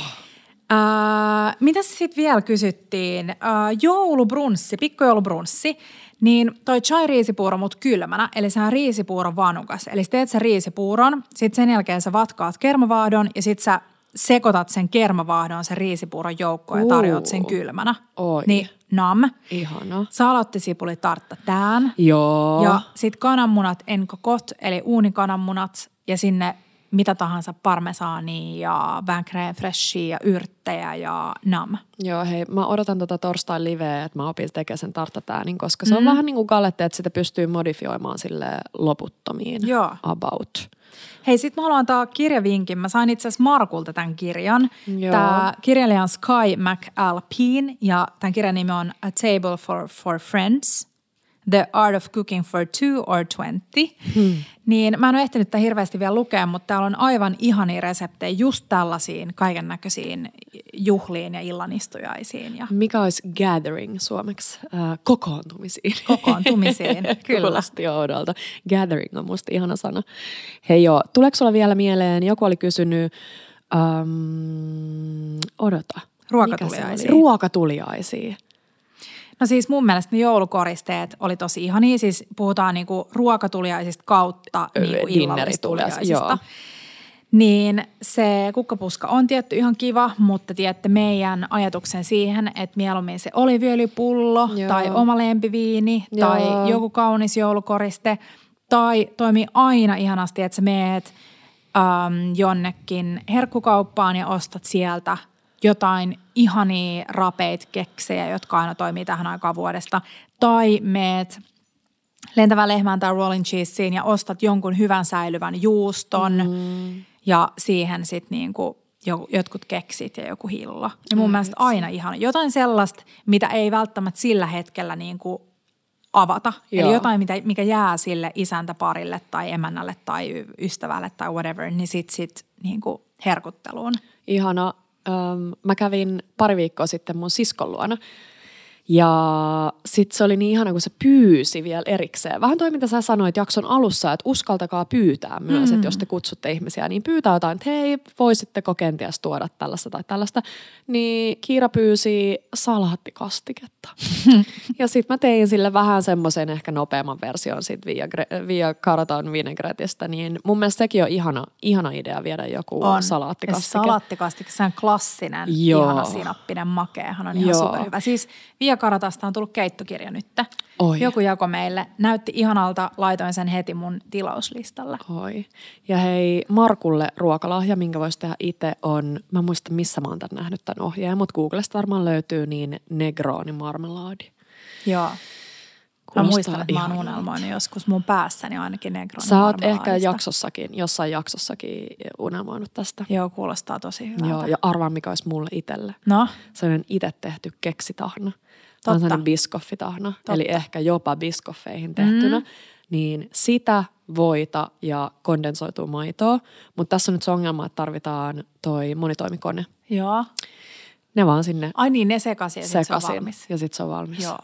Speaker 1: Ää, mitä sitten vielä kysyttiin? Ää, joulubrunssi, pikkujoulubrunssi, niin toi chai riisipuuro mut kylmänä, eli se on riisipuuron vanukas. Eli sä teet sen riisipuuron, sitten sen jälkeen sä vatkaat kermavahdon ja sitten sä sekoitat sen kermavahdon sen riisipuuron joukkoon ja tarjoat sen kylmänä.
Speaker 2: Oi.
Speaker 1: Niin nam.
Speaker 2: Ihana.
Speaker 1: Salottisipuli tartta tään.
Speaker 2: Joo.
Speaker 1: Ja sitten kananmunat enkokot, eli uunikananmunat ja sinne mitä tahansa parmesaania ja vähän crème freshia ja yrttejä ja nam.
Speaker 2: Joo, hei, mä odotan tota torstain liveä, että mä opin tekemään sen tarttatäänin, koska se on vähän niin kuin galette, että sitä pystyy modifioimaan sille loputtomiin.
Speaker 1: Joo.
Speaker 2: About.
Speaker 1: Hei, sit mä haluan antaa kirjavinkin. Mä sain itse asiassa Markulta tämän kirjan.
Speaker 2: Joo.
Speaker 1: Tämä kirjailija on Sky McAlpine ja tämän kirjan nimi on A Table for, for Friends. The Art of Cooking for Two or Twenty. Hmm. Niin mä en ole ehtinyt tätä hirveästi vielä lukea, mutta täällä on aivan ihania reseptejä just tällaisiin kaiken näköisiin juhliin ja illanistujaisiin. Ja
Speaker 2: Mikä olisi gathering suomeksi? Äh, kokoontumisiin.
Speaker 1: Kokoontumisiin, kyllä.
Speaker 2: Kuulosti oudolta. Gathering on musta ihana sana. Hei joo, tuleeko sulla vielä mieleen, joku oli kysynyt, ähm, odota.
Speaker 1: Ruokatuliaisia.
Speaker 2: Ruokatuliaisia.
Speaker 1: No siis mun mielestä ne joulukoristeet oli tosi ihania. Siis puhutaan niinku ruokatuliaisista kautta niinku illallistuliaisista. Niin se kukkapuska on tietty ihan kiva, mutta tiedätte meidän ajatuksen siihen, että mieluummin se oliviöljypullo
Speaker 2: Joo.
Speaker 1: tai oma lempiviini
Speaker 2: Joo.
Speaker 1: tai joku kaunis joulukoriste tai toimii aina ihanasti, että sä meet äm, jonnekin herkkukauppaan ja ostat sieltä jotain ihania rapeit keksejä, jotka aina toimii tähän aikaan vuodesta. Tai meet lentävään lehmään tai rolling cheeseen ja ostat jonkun hyvän säilyvän juuston mm. ja siihen sitten niinku jo- jotkut keksit ja joku hillo. Ja mun
Speaker 2: Ai
Speaker 1: mielestä aina ihan jotain sellaista, mitä ei välttämättä sillä hetkellä niinku avata. Joo. Eli jotain, mitä, mikä jää sille isäntäparille tai emännälle tai ystävälle tai whatever, niin sit, sit niinku herkutteluun.
Speaker 2: Ihana. Öm, mä kävin pari viikkoa sitten mun siskon luona. Ja sitten se oli niin ihana, kun se pyysi vielä erikseen. Vähän toi, mitä sä sanoit jakson alussa, että uskaltakaa pyytää myös, mm. että jos te kutsutte ihmisiä, niin pyytää jotain, että hei, voisitteko kenties tuoda tällaista tai tällaista. Niin Kiira pyysi salaattikastiketta. ja sitten mä tein sille vähän semmoisen ehkä nopeamman version siitä via, via Caraton vinegretistä, niin mun mielestä sekin on ihana, ihana idea viedä joku
Speaker 1: On.
Speaker 2: salaattikastike.
Speaker 1: Ja salaattikastike, se on klassinen,
Speaker 2: Joo.
Speaker 1: ihana sinappinen makeahan on ihan
Speaker 2: Joo.
Speaker 1: superhyvä. Siis Via Karatasta on tullut keittokirja nyt.
Speaker 2: Oi.
Speaker 1: Joku jako meille. Näytti ihanalta, laitoin sen heti mun tilauslistalle.
Speaker 2: Oi. Ja hei, Markulle ruokalahja, minkä voisi tehdä itse, on, mä en muista missä mä oon tän nähnyt tämän ohjeen, mutta Googlesta varmaan löytyy niin Negroni marmelaadi.
Speaker 1: Joo. Mä
Speaker 2: Kuulostaa
Speaker 1: muistan, että mä oon unelmoinut joskus mun päässäni ainakin Negronin
Speaker 2: Sä oot ehkä jaksossakin, jossain jaksossakin unelmoinut tästä.
Speaker 1: Joo, kuulostaa tosi hyvältä.
Speaker 2: Joo, ja arvaa mikä olisi mulle itselle.
Speaker 1: No,
Speaker 2: Sellainen itse tehty keksitahna.
Speaker 1: Totta.
Speaker 2: on sellainen biskoffitahna,
Speaker 1: Totta.
Speaker 2: eli ehkä jopa biskoffeihin tehtynä. Mm. Niin sitä, voita ja kondensoitua maitoa. Mutta tässä on nyt se ongelma, että tarvitaan toi monitoimikone.
Speaker 1: joo.
Speaker 2: Ne vaan sinne
Speaker 1: Ai niin, ne sekaisin ja sit se on valmis.
Speaker 2: ja sitten se on valmis.
Speaker 1: Joo.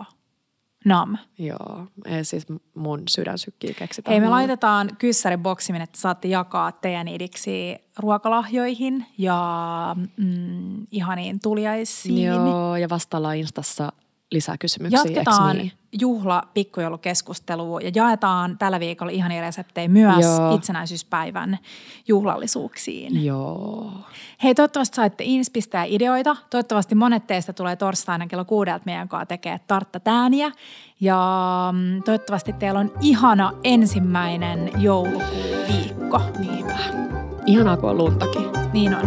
Speaker 1: Nam.
Speaker 2: Joo, ei siis mun sydän sykkii keksitään.
Speaker 1: Hei, me
Speaker 2: mulle.
Speaker 1: laitetaan kyssäriboksimin, että saatte jakaa teidän idiksi ruokalahjoihin ja mm, ihaniin tuliaisiin.
Speaker 2: Joo, ja vastaillaan Instassa lisää kysymyksiä,
Speaker 1: Jatketaan
Speaker 2: niin?
Speaker 1: juhla pikkujoulukeskustelua ja jaetaan tällä viikolla ihania reseptejä myös
Speaker 2: Joo.
Speaker 1: itsenäisyyspäivän juhlallisuuksiin.
Speaker 2: Joo.
Speaker 1: Hei, toivottavasti saitte inspistä ja ideoita. Toivottavasti monet teistä tulee torstaina kello kuudelta meidän kanssa tekee tarttatääniä. Ja mm, toivottavasti teillä on ihana ensimmäinen joulukuuviikko.
Speaker 2: Niinpä. Ihanaa, kun on luntakin.
Speaker 1: Niin on.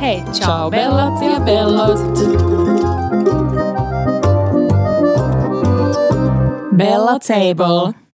Speaker 1: Hei, ciao,
Speaker 2: Ciao,
Speaker 1: bellot ja
Speaker 2: bellot.
Speaker 1: Bella Table.